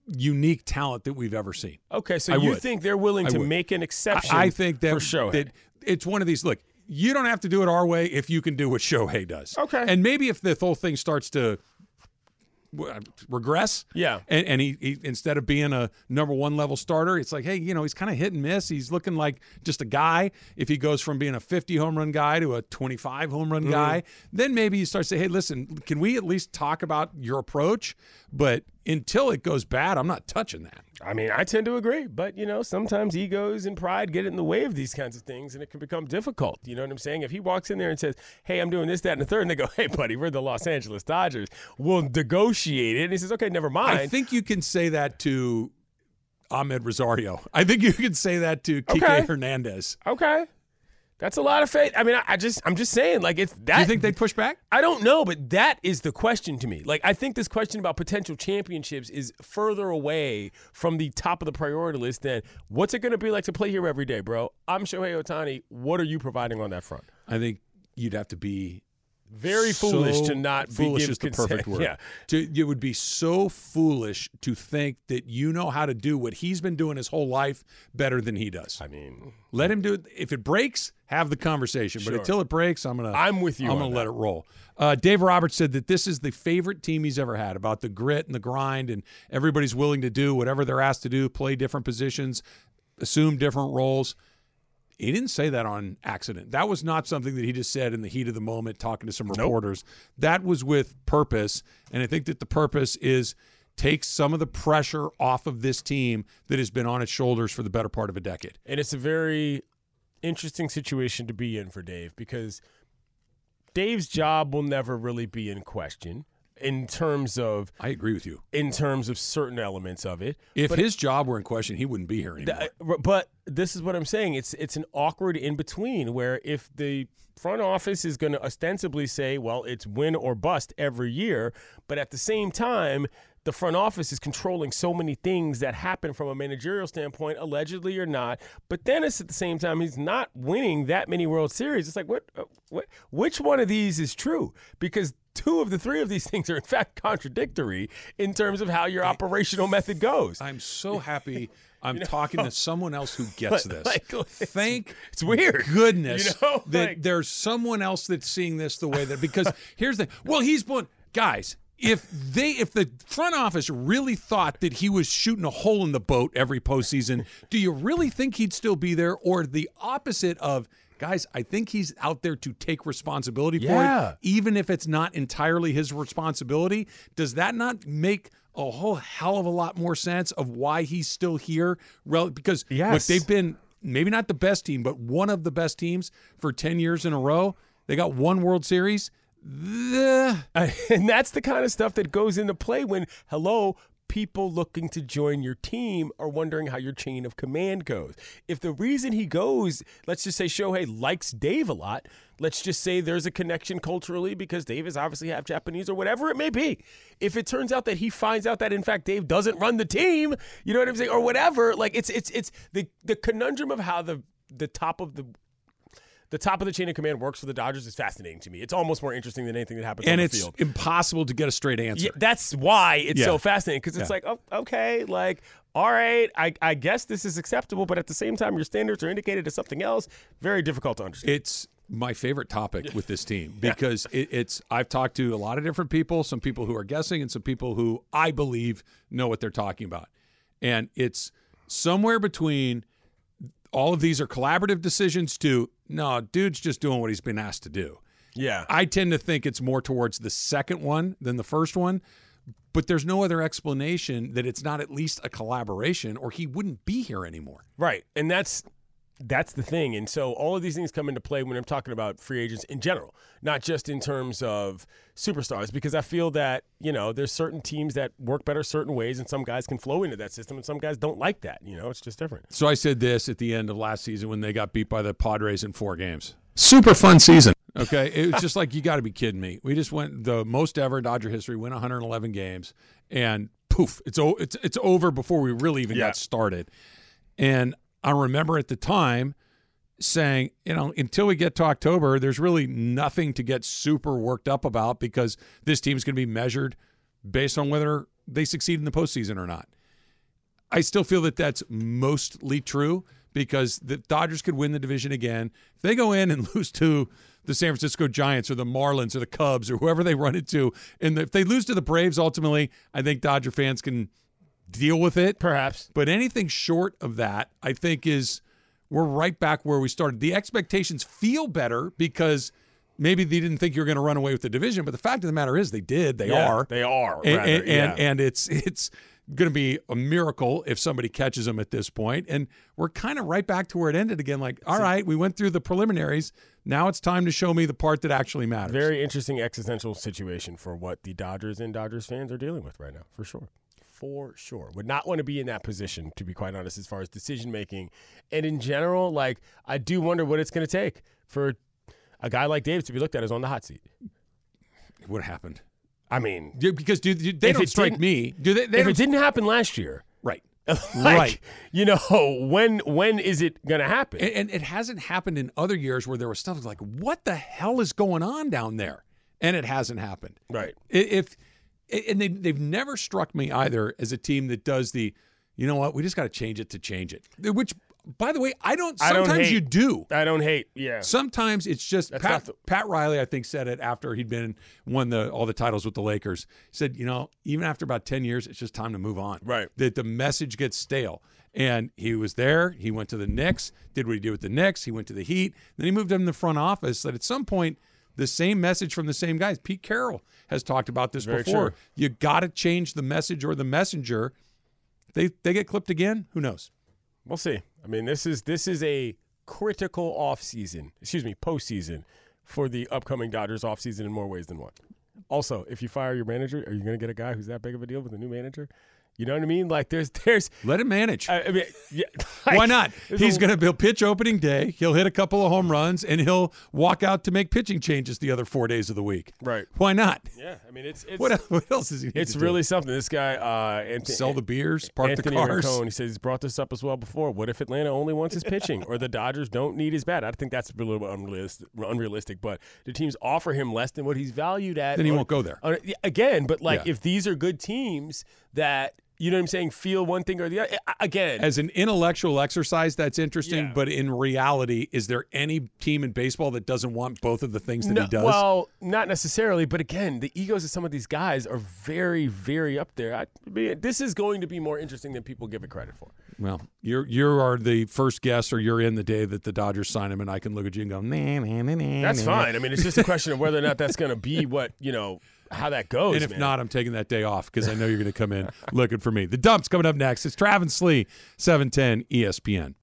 unique talent that we've ever seen. Okay, so I you would. think they're willing I to would. make an exception I, I think that, for Shohei. that it's one of these. Look, you don't have to do it our way if you can do what Shohei does. Okay. And maybe if the whole thing starts to regress, Yeah. and, and he, he instead of being a number one level starter, it's like, hey, you know, he's kind of hit and miss. He's looking like just a guy. If he goes from being a 50 home run guy to a 25 home Mm-hmm. run guy, then maybe you start to say, hey, listen, can we at least talk about your approach? But until it goes bad, I'm not touching that. I mean, I tend to agree, but you know, sometimes egos and pride get in the way of these kinds of things, and it can become difficult. You know what I'm saying? If he walks in there and says, "Hey, I'm doing this, that, and the third, and they go, "Hey, buddy, we're the Los Angeles Dodgers. We'll negotiate it," and he says, "Okay, never mind." I think you can say that to Amed Rosario. I think you can say that to Kike Okay. Hernandez. okay, that's a lot of faith. I mean, I, I just, I'm just saying, like, it's that. Do you think they'd push back? I don't know, but that is the question to me. Like, I think this question about potential championships is further away from the top of the priority list than what's it going to be like to play here every day, bro. I'm Shohei Ohtani. What are you providing on that front? I think you'd have to be Very foolish to not foolish is the consent. perfect word. Yeah. To, it would be so foolish to think that you know how to do what he's been doing his whole life better than he does. I mean, Let him do it. If it breaks, have the conversation. But until it breaks, I'm gonna. I'm with you I'm gonna let that. it roll. Uh, Dave Roberts said that this is the favorite team he's ever had. About the grit and the grind, and everybody's willing to do whatever they're asked to do, play different positions, assume different roles. He didn't say that on accident. That was not something that he just said in the heat of the moment, talking to some reporters. That was with purpose, and I think that the purpose is take some of the pressure off of this team that has been on its shoulders for the better part of a decade. and it's a very interesting situation to be in for Dave because Dave's job will never really be in question in terms of I agree with you. in terms of certain elements of it. If But his job were in question, he wouldn't be here anymore. Th- uh, but this is what I'm saying. It's it's an awkward in between where if the front office is going to ostensibly say, well, it's win or bust every year, but at the same time, the front office is controlling so many things that happen from a managerial standpoint, allegedly or not. But then it's at the same time he's not winning that many World Series. It's like what, uh, what which one of these is true? Because two of the three of these things are in fact contradictory in terms of how your operational method goes. I'm so happy I'm talking to someone else who gets this. like, Thank it's weird. goodness You know, that like- there's someone else that's seeing this the way that because here's the well he's been guys if they if the front office really thought that he was shooting a hole in the boat every postseason, do you really think he'd still be there? Or the opposite of guys, I think he's out there to take responsibility for Yeah. it, even if it's not entirely his responsibility. Does that not make a whole hell of a lot more sense of why he's still here? Rel- Because look, Yes. they've been maybe not the best team, but one of the best teams for 10 years in a row. They got one World Series. The, and that's the kind of stuff that goes into play when hello people looking to join your team are wondering how your chain of command goes. If the reason he goes, let's just say Shohei likes Dave a lot, let's just say there's a connection culturally because Dave is obviously half Japanese or whatever it may be. If it turns out that he finds out that in fact Dave doesn't run the team, you know what I'm saying, or whatever, like it's it's it's the the conundrum of how the the top of the the top of the chain of command works for the Dodgers is fascinating to me. It's almost more interesting than anything that happens and on the field. And it's impossible to get a straight answer. Yeah, that's why it's Yeah. so fascinating because it's Yeah. like, oh, okay, like, all right, I, I guess this is acceptable, but at the same time, your standards are indicated as something else. Very difficult to understand. It's my favorite topic with this team because it, it's I've talked to a lot of different people, some people who are guessing and some people who I believe know what they're talking about. And it's somewhere between all of these are collaborative decisions to no, dude's just doing what he's been asked to do. yeah. I tend to think it's more towards the second one than the first one, but there's no other explanation that it's not at least a collaboration or he wouldn't be here anymore. Right. And that's that's the thing. And so all of these things come into play when I'm talking about free agents in general, not just in terms of superstars, because I feel that, you know, there's certain teams that work better certain ways and some guys can flow into that system and some guys don't like that. You know, it's just different. So I said this at the end of last season when they got beat by the Padres in four games. Super fun season. Okay. It was just like, you got to be kidding me. We just went the most ever in Dodger history, win 111 games, and poof, it's, o- it's, it's over before we really even Yeah. got started. And I remember at the time saying, you know, until we get to October, there's really nothing to get super worked up about because this team's going to be measured based on whether they succeed in the postseason or not. I still feel that that's mostly true because the Dodgers could win the division again. If they go in and lose to the San Francisco Giants or the Marlins or the Cubs or whoever they run into, and if they lose to the Braves, ultimately, I think Dodger fans can deal with it. Perhaps. But anything short of that, I think is we're right back where we started. The expectations feel better because maybe they didn't think you were going to run away with the division, but the fact of the matter is they did. They Yeah, are. They are. And and, yeah. and and it's it's going to be a miracle if somebody catches them at this point. And we're kind of right back to where it ended again. Like, all right, we went through the preliminaries. Now it's time to show me the part that actually matters. Very interesting existential situation for what the Dodgers and Dodgers fans are dealing with right now, for sure. For sure. Would not want to be in that position, to be quite honest, as far as decision making. And in general, like, I do wonder what it's going to take for a guy like Dave to be looked at as on the hot seat. what happened? I mean, because do, do- they If don't it strike me. Do they? they if it didn't happen last year, right. like, Right. You know, when when is it going to happen? And, and it hasn't happened in other years where there was stuff like, what the hell is going on down there? And it hasn't happened. right. If and they they've never struck me either as a team that does the, you know what, we just got to change it to change it. Which, by the way, I don't. I don't Sometimes hate- you do. I don't hate. Yeah. Sometimes it's just That's Pat, not the- Pat Riley. I think said it after he'd been won the all the titles with the Lakers. He said, you know, even after about ten years, it's just time to move on. Right. That the message gets stale. And he was there. He went to the Knicks. Did what he did with the Knicks. He went to the Heat. Then he moved up in the front office. That at some point, the same message from the same guys. Pete Carroll has talked about this Very before. true. You got to change the message or the messenger. They they get clipped again. Who knows? We'll see. I mean, this is this is a critical offseason, excuse me, postseason for the upcoming Dodgers offseason in more ways than one. Also, if you fire your manager, are you going to get a guy who's that big of a deal with a new manager? You know what I mean? Like, there's, there's, Let him manage. I, I mean, yeah, Why not? He's going to he'll pitch opening day. He'll hit a couple of home runs, and he'll walk out to make pitching changes the other four days of the week. Right. Why not? Yeah, I mean, it's, it's, What el- what else does he? It's to do? really something. This guy, uh, Anthony, sell the beers, park Anthony the cars. Rincon, he says he's brought this up as well before. What if Atlanta only wants his pitching, or the Dodgers don't need his bat? I think that's a little bit unrealistic. Unrealistic, but the teams offer him less than what he's valued at. Then he or- won't go there. or- again. But like, Yeah. if these are good teams that you know what I'm saying, feel one thing or the other. Again, As an intellectual exercise, that's interesting. Yeah. But in reality, is there any team in baseball that doesn't want both of the things that no, he does? well, not necessarily, but again, the egos of some of these guys are very, very up there. I, this is going to be more interesting than people give it credit for. Well, you're you are the first guest, or you're in the day that the Dodgers sign him, and I can look at you and go, nah, nah, nah, nah, That's fine. I mean, it's just a question of whether or not that's going to be what you know how that goes. And if man. not, I'm taking that day off because I know you're going to come in looking for me. The dump's coming up next. It's Travis Lee, 710 ESPN.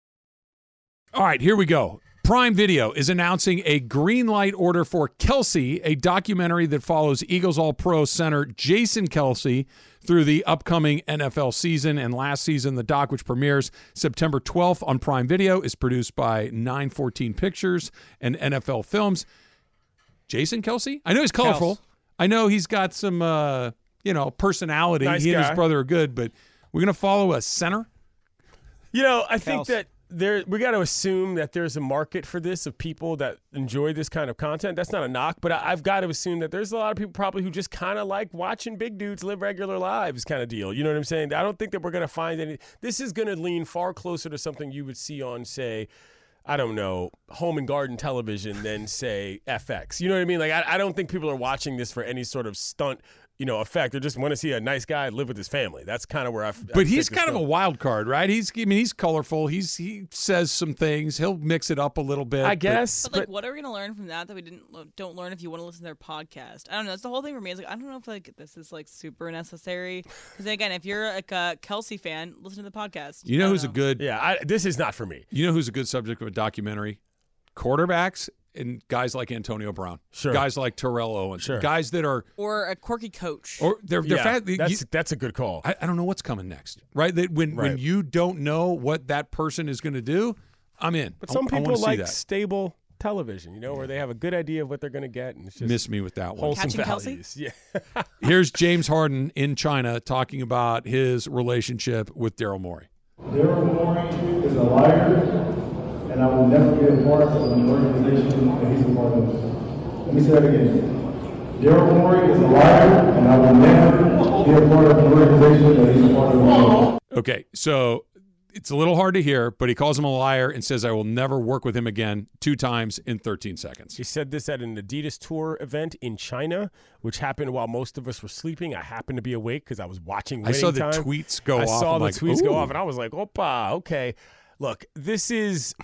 All right, here we go. Prime Video is announcing a green light order for Kelce, a documentary that follows Eagles All Pro center Jason Kelce through the upcoming NFL season. And last season, the doc, which premieres September 12th on Prime Video, is produced by 914 Pictures and NFL Films. Jason Kelce? I know he's colorful. Kels. I know he's got some, uh, you know, personality. Nice he and his brother are good, but we're going to follow a center. You know, I think Kels. that there we got to assume that there's a market for this of people that enjoy this kind of content. That's not a knock, but I, I've got to assume that there's a lot of people probably who just kind of like watching big dudes live regular lives, kind of deal. You know what I'm saying? I don't think that we're going to find any. This is going to lean far closer to something you would see on, say. I don't know, home and garden television than say FX. You know what I mean? Like I, I don't think people are watching this for any sort of stunt, you know, effect. They just want to see a nice guy live with his family. That's kind of where I. But he's kind of a wild card, right? He's I mean he's colorful. He's he says some things. He'll mix it up a little bit. I but- guess, But like, what are we gonna learn from that that we didn't don't learn if you want to listen to their podcast? I don't know. That's the whole thing for me. Is like I don't know if like this is like super necessary. Because again, if you're like a Kelce fan, listen to the podcast. you know I who's a good Yeah, I, this is not for me. you know who's a good subject of a documentary? Quarterbacks and guys like Antonio Brown. Sure. Guys like Terrell Owens. Sure. Guys that are or a quirky coach. or they're they're yeah, fat. that's you- that's a good call. I, I don't know what's coming next. Right? That when when you don't know what that person is going to do, I'm in. but some I people wanna like that. stable television, you know, where they have a good idea of what they're going to get, and it's just miss me with that one. wholesome Catching Kelce? values. Yeah, Here's James Harden in China talking about his relationship with Daryl Morey. Daryl Morey is a liar, and I will never be a part of an organization that he's a part of. Let me say that again. Daryl Morey is a liar, and I will never be a part of an organization that he's a part of. Okay, so it's a little hard to hear, but he calls him a liar and says, I will never work with him again two times in 13 seconds. he said this at an Adidas tour event in China, which happened while most of us were sleeping. I happened to be awake because I was watching. I saw the Time. tweets go I off. saw I'm the like, tweets go off, and I was like, "Opa, okay." Look, this is.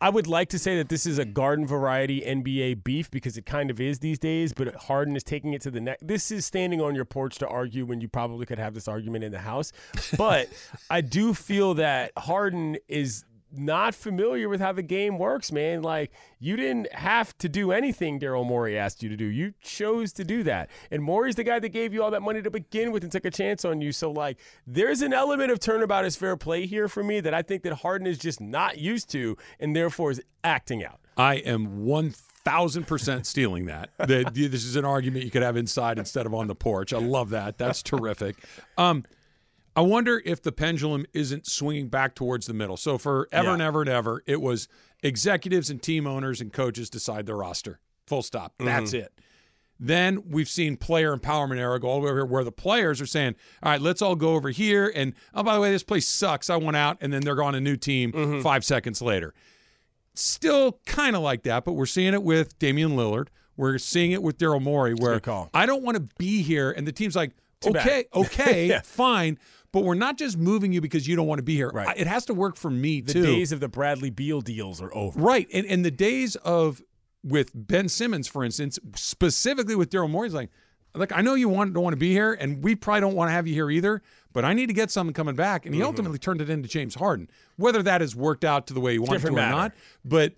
I would like to say that this is a garden variety NBA beef because it kind of is these days, but Harden is taking it to the next. This is standing on your porch to argue when you probably could have this argument in the house. But I do feel that Harden is not familiar with how the game works, man. Like you didn't have to do anything Daryl Morey asked you to do. You chose to do that. And Morey's the guy that gave you all that money to begin with and took a chance on you. So like there's an element of turnabout is fair play here for me that I think that Harden is just not used to and therefore is acting out. I am 1000% stealing that. that this is an argument you could have inside instead of on the porch. I love that. That's terrific. Um, I wonder if the pendulum isn't swinging back towards the middle. So for ever Yeah. and ever and ever, it was executives and team owners and coaches decide the roster. Full stop. Mm-hmm. That's it. Then we've seen player empowerment era go all the way over here where the players are saying, all right, let's all go over here. And oh, by the way, this place sucks. I want out. And then they're on a new team mm-hmm. five seconds later. Still kind of like that, but we're seeing it with Damian Lillard. We're seeing it with Daryl Morey where call. I don't want to be here. And the team's like, Too bad. okay, okay, Yeah. fine. But we're not just moving you because you don't want to be here. Right. I- It has to work for me The too. days of the Bradley Beal deals are over. Right. And and the days of with Ben Simmons, for instance, specifically with Daryl Morey's like, look, I know you want don't want to be here, and we probably don't want to have you here either, but I need to get something coming back. And he Mm-hmm. ultimately turned it into James Harden. Whether that has worked out to the way he wanted it to Different or matter. not, but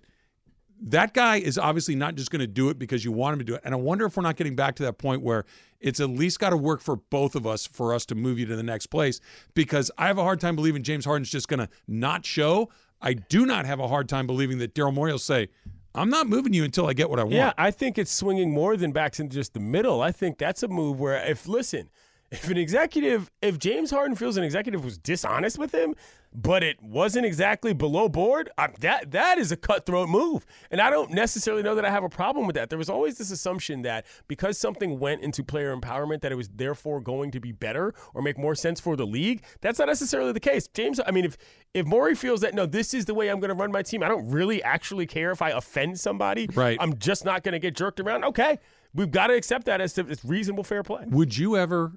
that guy is obviously not just going to do it because you want him to do it. And I wonder if we're not getting back to that point where it's at least got to work for both of us for us to move you to the next place. Because I have a hard time believing James Harden's just going to not show. I do not have a hard time believing that Daryl Morey will say, I'm not moving you until I get what I want. Yeah, I think it's swinging more than back into just the middle. I think that's a move where if listen, if an executive, if James Harden feels an executive was dishonest with him, but it wasn't exactly below board, I, that that is a cutthroat move. And I don't necessarily know that I have a problem with that. There was always this assumption that because something went into player empowerment, that it was therefore going to be better or make more sense for the league. That's not necessarily the case. James, I mean, if if Morey feels that no, this is the way I'm going to run my team, I don't really actually care if I offend somebody. Right. I'm just not going to get jerked around. Okay, we've got to accept that as it's reasonable, fair play. Would you ever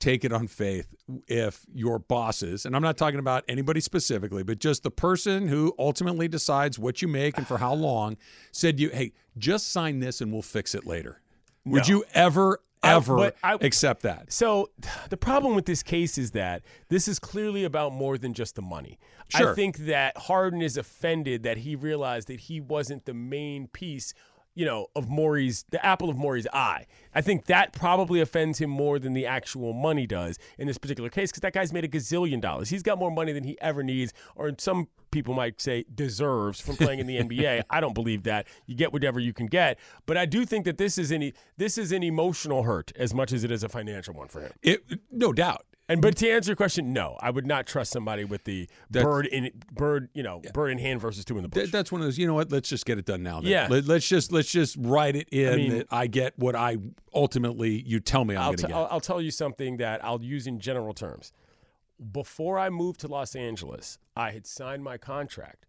take it on faith if your bosses, and I'm not talking about anybody specifically, but just the person who ultimately decides what you make and for how long, said you, hey, just sign this and we'll fix it later? Would No. you ever, I- ever but I- accept that. So the problem with this case is that this is clearly about more than just the money. I think that Harden is offended that he realized that he wasn't the main piece, you know, of Morey's the apple of Morey's eye. I think that probably offends him more than the actual money does in this particular case because that guy's made a gazillion dollars. He's got more money than he ever needs, or some people might say deserves from playing in the NBA. I don't believe that. You get whatever you can get, but I do think that this is any this is an emotional hurt as much as it is a financial one for him. It, no doubt. And but to answer your question, no, I would not trust somebody with the That's- bird in bird, you know, bird in hand versus two in the bush. Th- that's one of those. You know what? Let's just get it done now. Then. Yeah. Let, us just let's just write it in mean- that I get what I ultimately you tell me I'm going t- to get. I'll, I'll tell you something that I'll use in general terms. Before I moved to Los Angeles, I had signed my contract.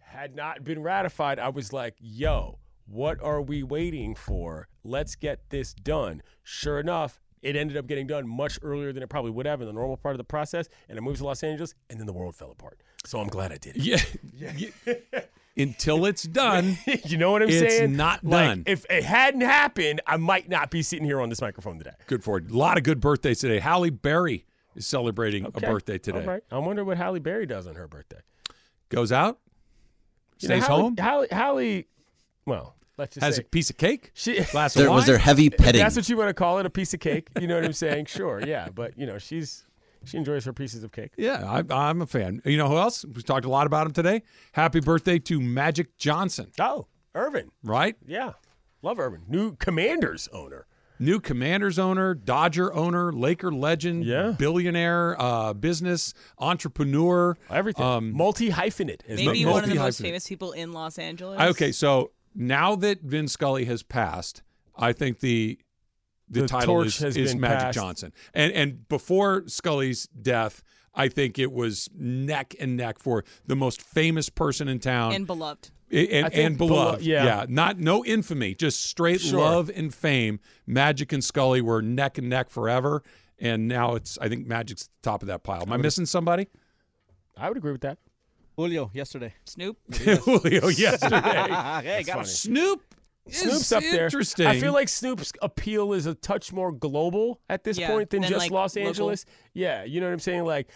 Had not been ratified, I was like, yo, what are we waiting for? Let's get this done. Sure enough, it ended up getting done much earlier than it probably would have in the normal part of the process. And I moved to Los Angeles, and then the world fell apart. So I'm glad I did it. yeah. yeah. Until it's done. you know what I'm It's saying? It's not Like, done. If it hadn't happened, I might not be sitting here on this microphone today. Good for it. A lot of good birthdays today. Halle Berry is celebrating Okay. a birthday today. All right. I wonder what Halle Berry does on her birthday. Goes out, You know, stays Halle- home, Halle, Halle, well, let's just has say a piece of cake, she. glass of wine. was there heavy if petting? that's what you want to call it, a piece of cake. You know what I'm saying? Sure, yeah, but you know, she's she enjoys her pieces of cake. Yeah, I, I'm a fan. You know who else? We talked a lot about him today. Happy birthday to Magic Johnson, Oh, Earvin, right? yeah, love Earvin, new Commanders owner. New Commanders owner, Dodger owner, Laker legend, Yeah. billionaire, uh, business entrepreneur, Everything, Um, multi hyphenate. Maybe one of the most famous people in Los Angeles. Okay, so now that Vin Scully has passed, I think the the, The title torch is, has is been Magic passed. Johnson. And and before Scully's death, I think it was neck and neck for the most famous person in town and beloved. and, and, I think and belo- beloved. yeah. not no infamy, just straight Sure. love and fame. Magic and Scully were neck and neck forever, and now it's I think Magic's at the top of that pile. Am I missing somebody? I would agree with that. Julio yesterday. Snoop. Julio yesterday. hey, got him. Snoop. Snoop's is up there. Interesting. I feel like Snoop's appeal is a touch more global at this Yeah, point than than, just like, Los local. Angeles. Yeah, you know what I'm saying? Like,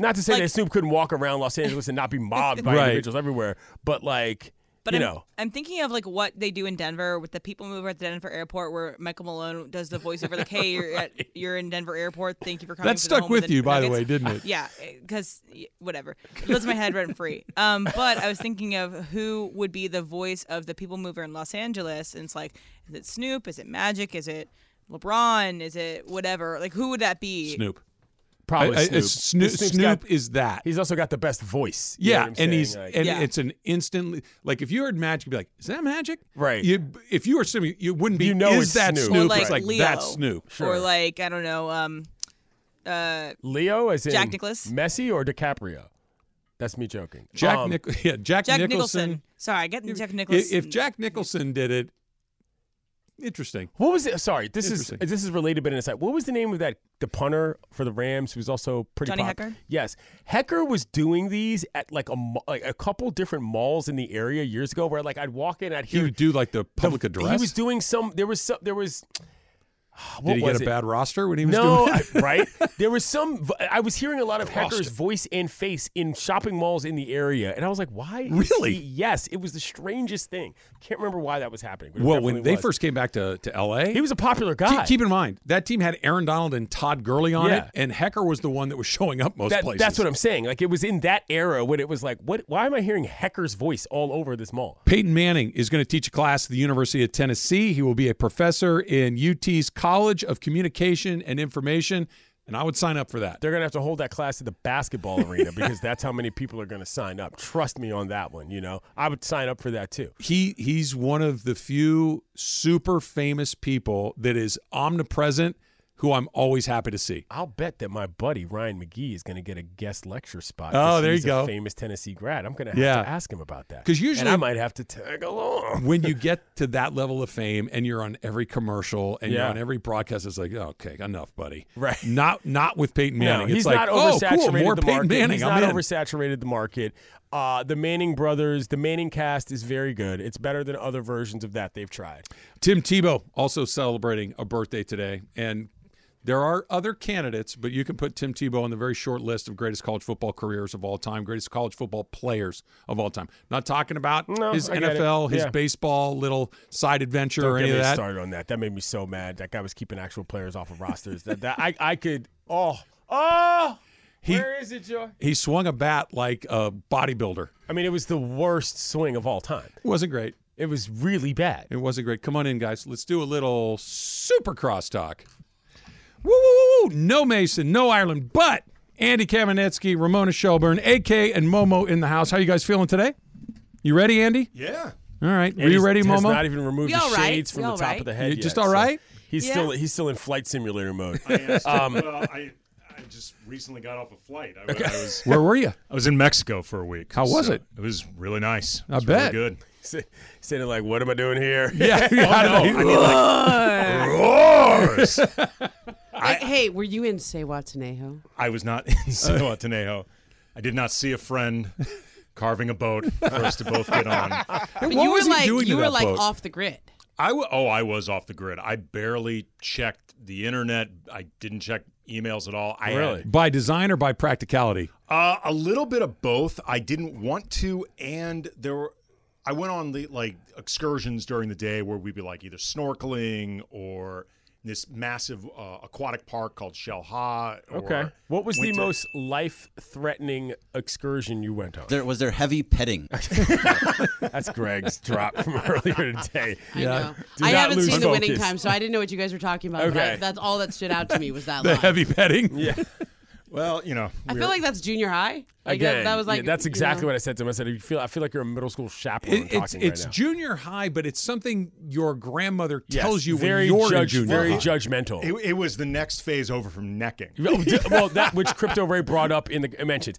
not to say Like- that Snoop couldn't walk around Los Angeles and not be mobbed by Right. individuals everywhere, but like, But you I'm, know, I'm thinking of like what they do in Denver with the people mover at the Denver airport, where Michael Malone does the voiceover, like, "Hey, you're at, you're in Denver airport. Thank you for coming." That to the stuck with you, by the way, didn't it? Yeah, because whatever, it lives my head rent free. Um, but I was thinking of who would be the voice of the people mover in Los Angeles, and it's like, is it Snoop? Is it Magic? Is it LeBron? Is it whatever? Like, who would that be? Snoop. Probably I- I- Snoop. it's Snoop, Snoop got- is that. he's also got the best voice. You know Yeah, what I'm and saying? he's Like- and Yeah. it's an instantly like if you heard Magic, you'd be like, "Is that Magic?" Right. You, if you were Snoop, you wouldn't be. You know is it's that Snoop. Snoop? Or like it's like Leo, that's Snoop. or like I don't know, um, uh, Leo as in Jack Nicklaus? Messi or DiCaprio. That's me joking. Jack Um, Nich- yeah, Jack, Jack Nicholson. Nicholson. Sorry, I get Jack If, Nicholson. if Jack Nicholson did it, interesting. What was it? Sorry, this is this is related, but in a side. What was the name of that the punter for the Rams who was also pretty Johnny pop- Hekker? Yes, Hekker was doing these at like a like a couple different malls in the area years ago, where like I'd walk in, I'd he would do like the the- public address. He was doing some. There was some. There was. What did he was get a it? bad roster when he was No, doing it? I- right? There was some. I was hearing a lot of Hekker's roster. voice and face in shopping malls in the area, and I was like, "Why?" Really? he- yes, it was the strangest thing. Can't remember why that was happening. Well, when definitely they was. first came back to, to L.A., he was a popular Keep- guy. Keep in mind that team had Aaron Donald and Todd Gurley on Yeah. it, and Hekker was the one that was showing up most That- places. that's what I'm saying. Like it was in that era when it was like, what? Why am I hearing Hekker's voice all over this mall? Peyton Manning is going to teach a class at the University of Tennessee. He will be a professor in UT's College of Communication and Information, and I would sign up for that. They're gonna have to hold that class at the basketball arena because that's how many people are gonna sign up. Trust me on that one. You know, I would sign up for that too. He he's one of the few super famous people that is omnipresent who I'm always happy to see. I'll bet that my buddy Ryan McGee is going to get a guest lecture spot. Oh, there he's you go. A famous Tennessee grad. I'm going to have Yeah. to ask him about that. Because usually- and I might have to tag along. when you get to that level of fame and you're on every commercial and you're on every broadcast, it's like, oh, okay, enough, buddy. Right. Not not with Peyton Manning. No, he's it's like, not oh, oversaturated cool, more the Peyton market. Manning. He's I'm not in. oversaturated the market. Uh, the Manning brothers, the Manning cast is very good. It's better than other versions of that they've tried. Tim Tebow also celebrating a birthday today, and there are other candidates, but you can put Tim Tebow on the very short list of greatest college football careers of all time, greatest college football players of all time. Not talking about No, his I. NFL, his Yeah. baseball little side adventure Don't or any of that. started on that. That made me so mad. That guy was keeping actual players off of rosters. that, that I, I could. Oh, oh. He- where is it, Joe? He swung a bat like a bodybuilder. I mean, it was the worst swing of all time. It wasn't great. It was really bad. It wasn't great. Come on in, guys. Let's do a little supercross talk. Woo, woo, woo, woo. No Mason, no Ireland, but Andy Kamenetzky, Ramona Shelburne, AK, and Momo in the house. How you guys feeling today? You ready, Andy? Yeah. All right. Are you he's- ready, has Momo? not even removed We the all right. shades from We the top right. of the head You yet, just all right. so? He's Yeah. still he's still in flight simulator mode. um, well, I, I just recently got off a flight. I, I was Where were you? I was in Mexico for a week. How was so it? It was really nice. It I was bet. Really good. Saying like, what am I doing here? Yeah. Oh, no, I mean, like, roars. Hey, hey, were you in Zihuatanejo? I was not in Zihuatanejo. I did not see a friend carving a boat for us to both get on. What you was were like doing you were like boat? off the grid. I w- oh, I was off the grid. I barely checked the internet. I didn't check emails at all. I Really? had- By design or by practicality? Uh, a little bit of both. I didn't want to, and there were. I went on the like excursions during the day where we'd be like either snorkeling or this massive uh, aquatic park called Xel-Há. Okay. What was the to- most life-threatening excursion you went on? There was there heavy petting. That's Greg's drop from earlier today. I know. Do I not haven't lose seen the winning focus. time, so I didn't know what you guys were talking about. but I- Okay. that's all that stood out to me was that The line. heavy petting? Yeah. Well, you know, I feel like that's junior high. Like that- Again, that, was like yeah, that's you exactly know. what I said to him. I said, "You feel? I feel like you're a middle school chaperone It, it's talking it's right now." junior high, but it's something your grandmother Yes, tells you very when you're judge, junior very high. judgmental. it, it was the next phase over from necking. Oh, well, that which Crypto Ray brought up in the mentions,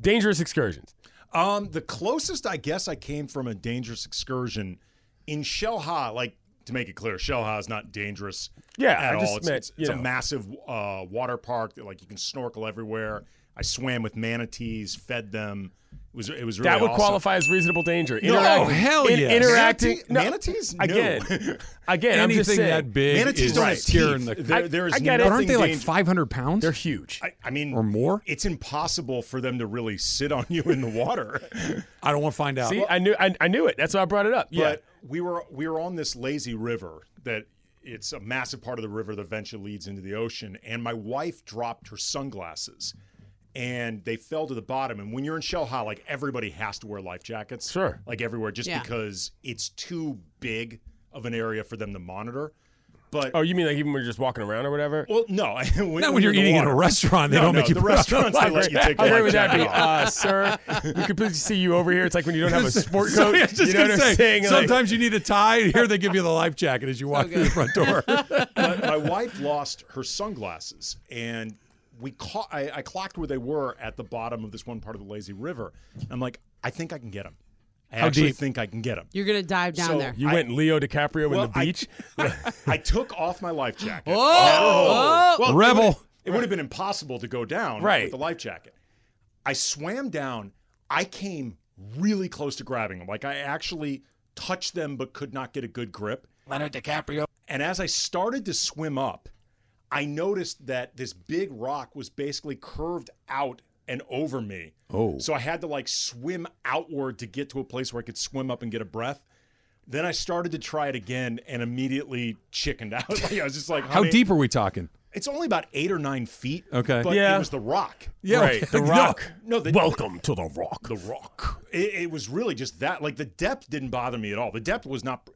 dangerous excursions. Um, the closest I guess I came from a dangerous excursion in Xel-Há. Like to make it clear, Xel-Há is not dangerous. Yeah, at I just all. It's, meant, it's, it's a massive uh, water park that like you can snorkel everywhere. I swam with manatees, fed them. It was it was really that would awesome. qualify as reasonable danger. No, Interacting- hell in- yes. interacting Manatee- manatees? No. again. Again, I'm just Anything saying, that big Manatees is don't have scaring teeth. the. There- there is I get it. but aren't they nothing like 500 pounds? they're huge. I, I mean, Or more? It's impossible for them to really sit on you in the water. I don't want to find out. See, I knew, I, I knew it. That's why I brought it up. Yeah, But we were we were on this lazy river that it's a massive part of the river that eventually leads into the ocean. And my wife dropped her sunglasses, and they fell to the bottom. And when you're in Xel-Há, like everybody has to wear life jackets, Sure. like everywhere, just Yeah. because it's too big of an area for them to monitor. But Oh, you mean like even when you're just walking around or whatever? well, no, when, Not when you're in the eating at a restaurant, they No, don't no, make you the put on a restaurants. They life let you take How a great would that be, off. uh, sir? We could please see you over here. It's like when you don't have a sport coat. I was just you know what I'm say, saying? Like- sometimes you need a tie. Here they give you the life jacket as you walk through the front door. my, my wife lost her sunglasses and we caught I, I clocked where they were at the bottom of this one part of the lazy river i'm like i think i can get them i How actually deep? think i can get them You're gonna dive down So- there. you I- went Leo DiCaprio Well, in the I- beach. I, took off my life jacket Oh! well, Rebel. it would, it would have been impossible to go down Right. with the life jacket i swam down i came really close to grabbing them like i actually touched them but could not get a good grip Leonard DiCaprio. And as I started to swim up, I noticed that this big rock was basically curved out and over me. Oh. So I had to like swim outward to get to a place where I could swim up and get a breath. Then I started to try it again and immediately chickened out. like I was just like, How deep are we talking? It's only about eight or nine feet. Okay. But Yeah. it was the rock. Yeah, right, the no. rock. No, the, Welcome to the rock. the rock. It, it was really just that. Like the depth didn't bother me at all. The depth was not.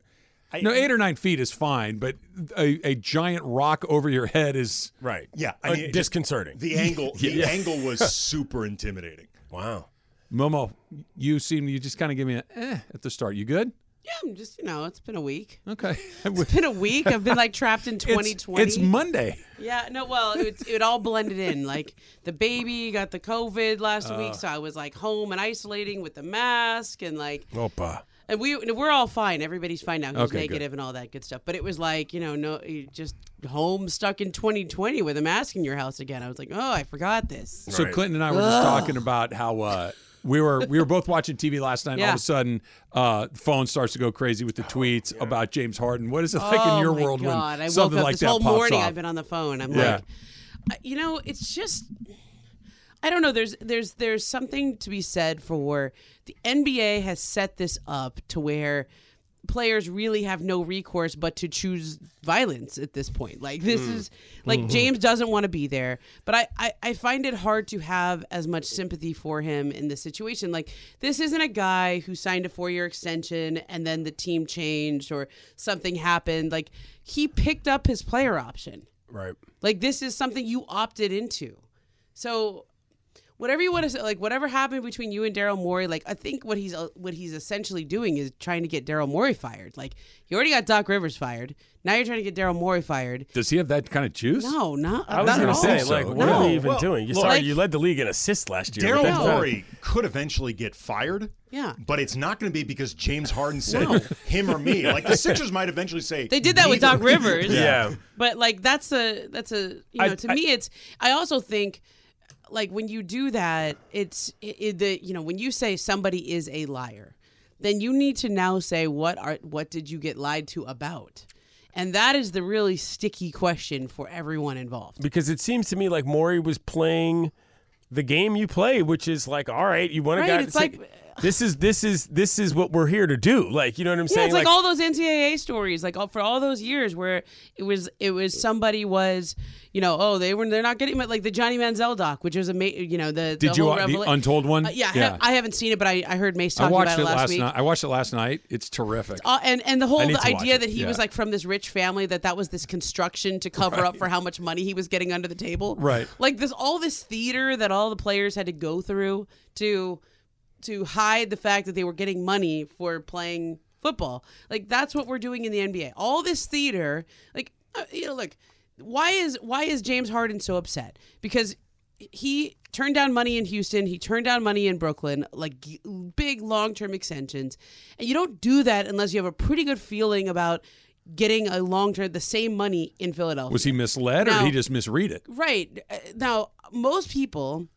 I, No, eight or nine feet is fine, but a, a giant rock over your head is. Right. Yeah, I mean, it disconcerting. The angle, the angle was super intimidating. wow. Momo, you seem you just kind of give me a eh at the start. You good? Yeah, I'm just you know, it's been a week. Okay. It's been a week. I've been like trapped in 2020. It's, it's Monday. Yeah, no, well, it, it all blended in. Like the baby got the COVID last Uh. week, so I was like home and isolating with the mask and like, Opa. And we we're all fine. Everybody's fine now. He's Okay, negative and all that good stuff. But it was like you know, no, just home stuck in 2020 with a mask in your house again. I was like, oh, I forgot this. So Right. Clinton and I were just talking about how uh, We were we were both watching TV last night. and All of a sudden, uh, phone starts to go crazy with the tweets about James Harden. What is it like oh in your my world God. when I something woke up like this that whole pops morning. off? I've been on the phone. I'm Yeah. like, you know, it's just. I don't know. There's there's there's something to be said for the NBA has set this up to where players really have no recourse but to choose violence at this point. Like this Mm. is like Mhm. James doesn't want to be there, but I, I I find it hard to have as much sympathy for him in this situation. Like this isn't a guy who signed a four year extension and then the team changed or something happened. Like he picked up his player option. Right. Like this is something you opted into. So whatever you want to say, like whatever happened between you and Daryl Morey, like I think what he's uh, what he's essentially doing is trying to get Daryl Morey fired. Like you already got Doc Rivers fired. Now you're trying to get Daryl Morey fired. Does he have that kind of juice? No, not. I was going to say, all. like, what no. are we even Well, doing? You look- sorry, Like- you led the league in assists last year. Daryl that's not- Morey could eventually get fired. Yeah. But it's not going to be because James Harden said No. him or me. Like the Sixers might eventually say They did that with. Doc Rivers. Yeah. But like that's a that's a you know I- to I- me it's I also think like when you do that it's it, it, the you know when you say somebody is a liar then you need to now say what are what did you get lied to about and that is the really sticky question for everyone involved because it seems to me like Morey was playing the game you play, which is like, all right, you want to Right, guy. it's like- this is this is this is what we're here to do. Like, you know what I'm Yeah, saying? it's like, all those NCAA stories, like all, for all those years where it was it was somebody was, you know, oh they were they're not getting like the Johnny Manziel doc, which was a you know the Did the you the Untold one? Uh, yeah, I, Yeah. have, I haven't seen it, but I, I heard Mace I talking about it it last last week. night. I watched it last night. It's terrific. Uh, and and the whole the idea that he Yeah. was like from this rich family that that was this construction to cover up for how much money he was getting under the table. Right. Like this all this theater that all the players had to go through to to hide the fact that they were getting money for playing football. Like that's what we're doing in the NBA. All this theater, like uh, you know, look, why is why is James Harden so upset? Because he turned down money in Houston, he turned down money in Brooklyn, like g- big long-term extensions. And you don't do that unless you have a pretty good feeling about getting a long-term the same money in Philadelphia. Was he misled or Now- did he just misread it? Right. Uh, Now, most people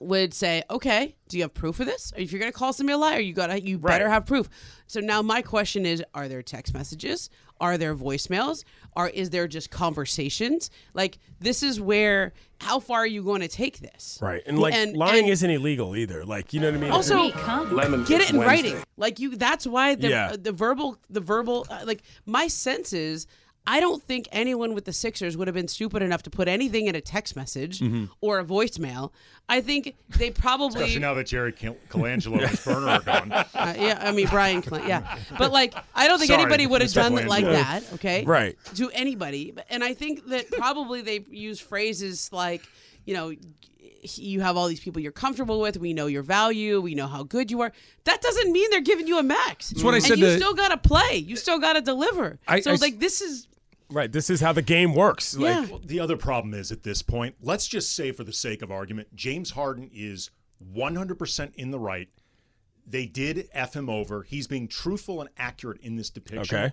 would say, "Okay, do you have proof of this? If you're going to call somebody a liar, you got to you better have proof." So now my question is, are there text messages? Are there voicemails? Or is there just conversations? Like this is where how far are you going to take this? right, and like lying isn't illegal either. Like, you know what I mean? Also, get it in Wednesday. writing. Like you, that's why the Yeah. the verbal, the verbal. Uh, like my sense is, I don't think anyone with the Sixers would have been stupid enough to put anything in a text message Mhm. or a voicemail. I think they probably. Especially now that Jerry Cal- Colangelo and his burner are gone. Uh, yeah, I mean Brian Clint. Yeah, but like I don't think Sorry, anybody would have done it like that. Okay, Right. To anybody, and I think that probably they use phrases like, you know, you have all these people you're comfortable with. We know your value. We know how good you are. That doesn't mean they're giving you a max. That's what I and said you to- still got to play. You still got to deliver. I- so I s- like this is Right, this is how the game works. Like, Well, the other problem is at this point, let's just say for the sake of argument, James Harden is 100% in the right. They did F him over. He's being truthful and accurate in this depiction. Okay.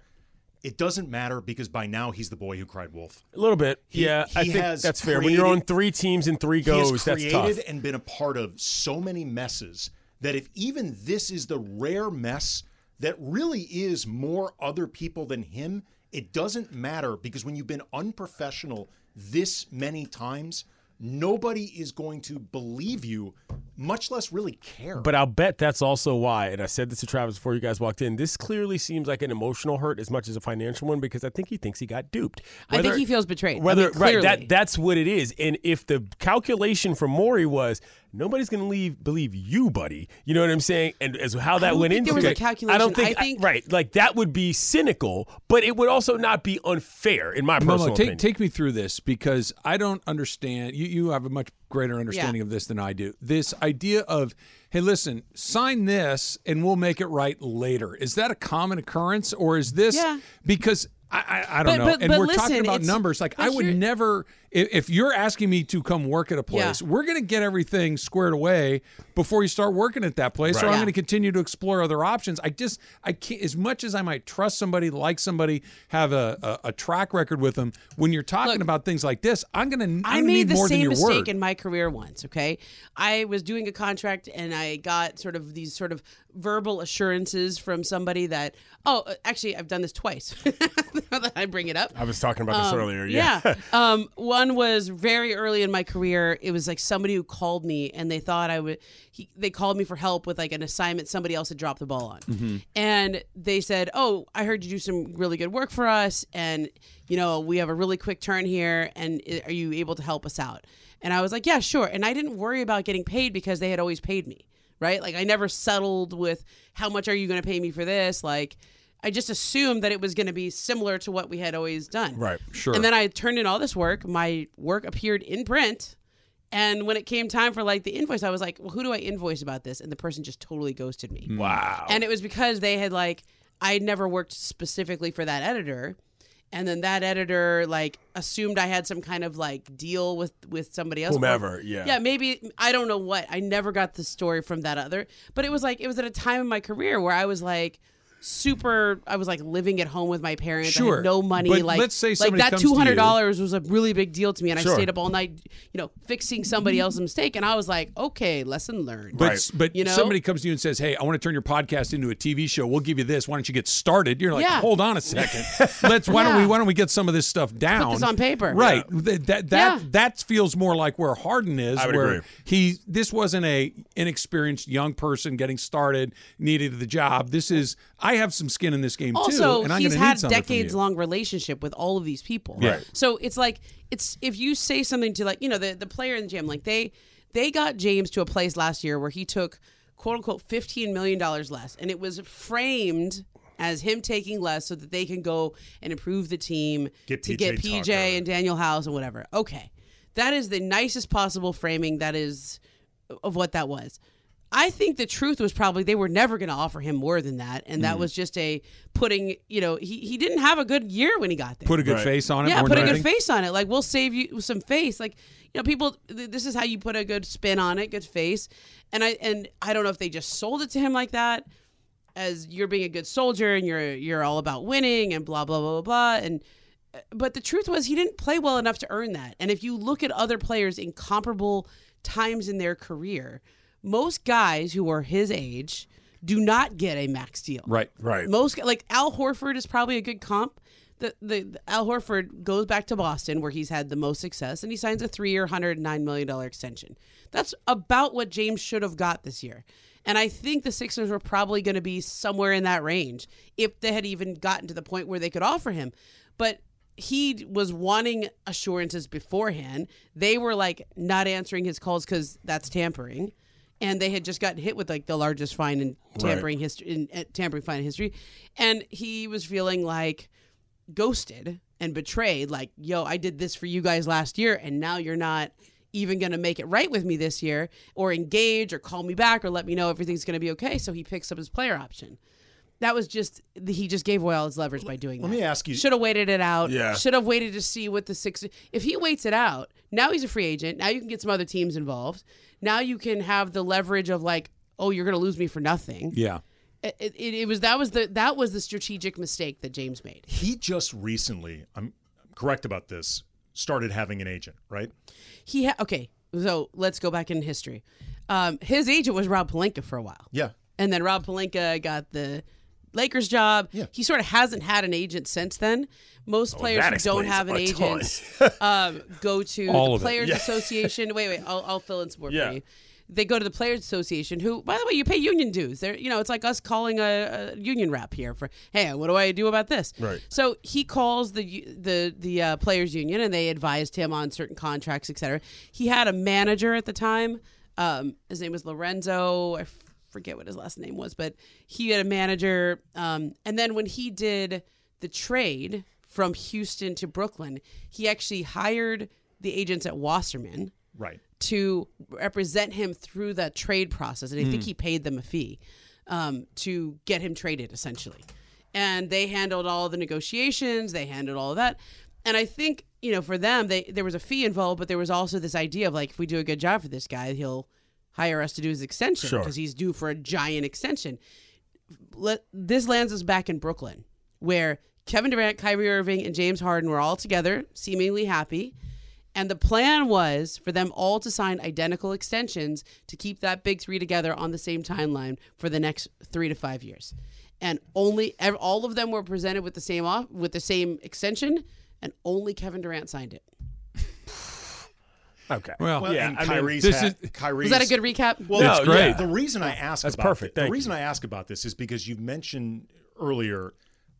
It doesn't matter because by now he's the boy who cried wolf. a little bit. He- yeah, I he think has that's fair. when you're on three teams and three he has goes, that's created tough. and been a part of so many messes that if even this is the rare mess that really is more other people than him, it doesn't matter because when you've been unprofessional this many times, nobody is going to believe you, much less really care. But I'll bet that's also why, and I said this to Travis before you guys walked in. This clearly seems like an emotional hurt as much as a financial one because I think he thinks he got duped. I think he feels betrayed. I Whether mean, right, that that's what it is. And if the calculation from Morey was nobody's going to leave believe you, buddy, you know what I'm saying, and as how that don't went think into there was a it, I don't think, I think- right, like that would be cynical, but it would also not be unfair in my personal Momo, take, opinion. take me through this because I don't understand. You you have a much greater understanding of this than I do. This idea of, hey, listen, sign this and we'll make it right later. Is that a common occurrence or is this Yeah. because I, I, I don't But- know? but- and but we're listen, talking about numbers. Like I would never if, if you're asking me to come work at a place, Yeah. we're going to get everything squared away before you start working at that place. So Right. I'm Yeah. going to continue to explore other options. I just, I can't, as much as I might trust somebody, like somebody, have a, a, a track record with them, when you're talking Look, about things like this, I'm going to, I need made the more same mistake word. in my career once. Okay, I was doing a contract and I got sort of these sort of verbal assurances from somebody that oh, uh, actually I've done this twice. I bring it up. I was talking about this Um, earlier. Yeah. yeah. um, one was very early in my career. It was like somebody who called me and they thought I would. He, they called me for help with like an assignment somebody else had dropped the ball on, Mm-hmm. and they said, "Oh, I heard you do some really good work for us, and you know we have a really quick turn here, and are you able to help us out?" And I was like, "Yeah, sure." And I didn't worry about getting paid because they had always paid me, right? Like I never settled with how much are you going to pay me for this, like. I just assumed that it was going to be similar to what we had always done. Right. Sure. And then I turned in all this work. My work appeared in print. And when it came time for like the invoice, I was like, well, who do I invoice about this? And the person just totally ghosted me. Mm. Wow. And it was because they had like, I had never worked specifically for that editor. And then that editor like assumed I had some kind of like deal with with somebody else. Whomever, yeah. Yeah, maybe I don't know what. I never got the story from that other. But it was like it was at a time in my career where I was like super I was like living at home with my parents. I Sure. had no money. But like let's say like somebody that comes to two you- hundred dollars was a really big deal to me and Sure. I stayed up all night, you know, fixing somebody else's mistake. And I was like, okay, lesson learned. But Right. but You know? somebody comes to you and says, "Hey, I want to turn your podcast into a TV show. We'll give you this. Why don't you get started?" You're like, Yeah. "Hold on a second. Let's why don't we why don't we get some of this stuff down? this on paper. Right. That that that, Yeah. that feels more like where Harden is. I would where agree. he this wasn't a inexperienced young person getting started, needed the job. This is I have some skin in this game too, also and I'm he's had need something from you. decades long relationship with all of these people Yeah. Right. so it's like it's if you say something to like you know the the player in the gym like they they got james to a place last year where he took quote unquote 15 million dollars less and it was framed as him taking less so that they can go and improve the team Get to PJ get pj Tucker. and Danuel House and whatever okay that is the nicest possible framing that is of what that was I think the truth was probably they were never going to offer him more than that, and Mm. that was just a putting. You know, he he didn't have a good year when he got there. Put a good Right. face on it. yeah, more put a good face on it. Like we'll save you some face. Like you know, people. th- This is how you put a good spin on it, good face. And I and I don't know if they just sold it to him like that, as you're being a good soldier and you're you're all about winning and blah blah blah blah blah and. But the truth was, he didn't play well enough to earn that. And if you look at other players in comparable times in their career, most guys who are his age do not get a max deal. Right. Right. Most like Al Horford is probably a good comp. The, the, the Al Horford goes back to Boston where he's had the most success and he signs a three-year, hundred nine million dollar extension. That's about what James should have got this year. And I think the Sixers were probably going to be somewhere in that range if they had even gotten to the point where they could offer him. But he was wanting assurances beforehand. They were like not answering his calls because that's tampering and they had just gotten hit with like the largest fine in tampering history in uh, tampering fine history. And he was feeling like ghosted and betrayed like yo i did this for you guys last year and now you're not even going to make it right with me this year or engage or call me back or let me know everything's going to be okay. So he picks up his player option that was just he just gave away all his leverage by doing Let that. me ask you- Should have waited it out. Yeah. Should have waited to see what the six. If he waits it out, now he's a free agent. Now you can get some other teams involved. Now you can have the leverage of like, oh, you're going to lose me for nothing. Yeah. It, it, it was that was the that was the strategic mistake that James made. He just recently, I'm correct about this, started having an agent, right? He ha- okay. So let's go back in history. Um, his agent was Rob Pelinka for a while. Yeah. And then Rob Pelinka got the Lakers job. Yeah. He sort of hasn't had an agent since then. Most players who don't have an agent um, go to All the. Players Yeah. Association. Wait, wait, I'll, I'll fill in some more Yeah. for you. They go to the Players Association, who, by the way, you pay union dues. They're, you know, it's like us calling a, a union rep here for, hey, what do I do about this? Right. So he calls the the the uh, players union, and they advised him on certain contracts, et cetera. He had a manager at the time. Um, his name was Lorenzo. I forget what his last name was, but he had a manager. Um, and then when he did the trade from Houston to Brooklyn, he actually hired the agents at Wasserman Right. to represent him through that trade process, and I Hmm. think he paid them a fee um, to get him traded, essentially. And they handled all the negotiations. They handled all of that. And I think you know, for them, they there was a fee involved, but there was also this idea of like, if we do a good job for this guy, he'll hire us to do his extension Sure. because he's due for a giant extension. Let, this lands us back in Brooklyn, where Kevin Durant, Kyrie Irving, and James Harden were all together, seemingly happy. And the plan was for them all to sign identical extensions to keep that big three together on the same timeline for the next three to five years. And only all of them were presented with the same off with the same extension, and only Kevin Durant signed it. Okay. Well, Well, yeah, and I mean, Kyrie's this had, is- Kyrie's, Was that a good recap? Well, No, it's great. yeah. The reason I ask That's about perfect. thi- Thank the you. reason I ask about this is because you mentioned earlier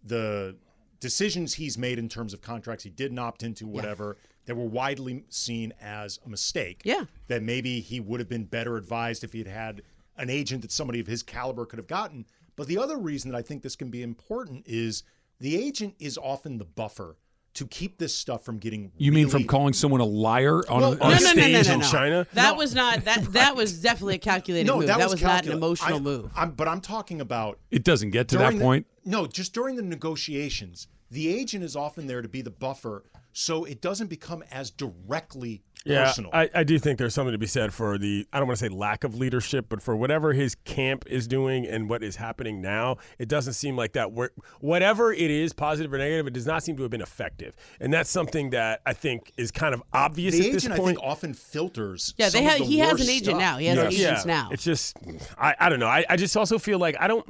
the decisions he's made in terms of contracts he didn't opt into, whatever, that were widely seen as a mistake. Yeah. That maybe he would have been better advised if he had had an agent that somebody of his caliber could have gotten. But the other reason that I think this can be important is the agent is often the buffer to keep this stuff from getting. You mean from calling someone a liar on, Well, a, on no, a no, no, no, stage no, in. China? That was not that. That was definitely a calculated No, move. that, That, was, not an emotional I- move. I'm, but I'm talking about It doesn't get to that the- point. no, just during the negotiations, the agent is often there to be the buffer, so it doesn't become as directly Yeah, personal. I, I do think there's something to be said for the I don't want to say lack of leadership, but for whatever his camp is doing and what is happening now, it doesn't seem like that. Wor- whatever it is, positive or negative, it does not seem to have been effective, and that's something that I think is kind of obvious the at this agent, I point. think, often filters. Yeah, they some of have. the He has an agent stuff. now. He has Yes. agents now. It's just, I, I don't know. I, I just also feel like I don't,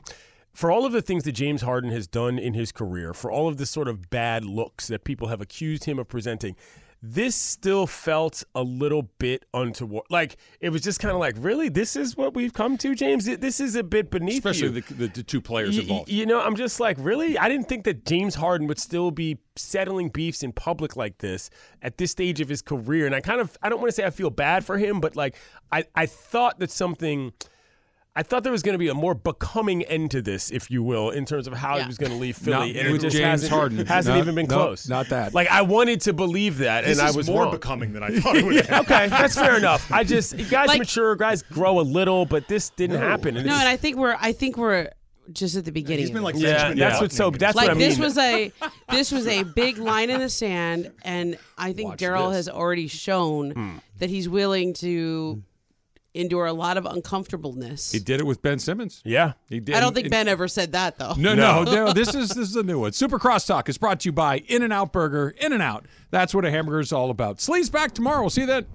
for all of the things that James Harden has done in his career, for all of the sort of bad looks that people have accused him of presenting, this still felt a little bit untoward. Like it was just kind of like, really, this is what we've come to, James. This is a bit beneath Especially you. the, the, the two players Y- involved. You know, I'm just like, really? I didn't think that James Harden would still be settling beefs in public like this at this stage of his career. And I kind of, I don't want to say I feel bad for him, but like, I, I thought that something. I thought there was going to be a more becoming end to this, if you will, in terms of how Yeah. he was going to leave Not Philly, and it just James hasn't, Harden. hasn't No, even been no, close. not that. Like I wanted to believe that, This and I was more wrong. becoming than I thought it would. have. okay, that's fair enough. I just guys Like- mature, guys grow a little, but this didn't happen. And no, and I think we're. I think we're just at the beginning. He's of been like yeah, Benjamin that's Button what. So that's like what I mean. this was a this was a big line in the sand, and I think Daryl has already shown Hmm. that he's willing to endure a lot of uncomfortableness. He did it with Ben Simmons. yeah. He did. I don't think and- Ben ever said that though. No, no, no. This is this is a new one. Super Crosstalk is brought to you by In and Out Burger. In and Out. That's what a hamburger is all about. Sleeves back tomorrow. We'll see you then.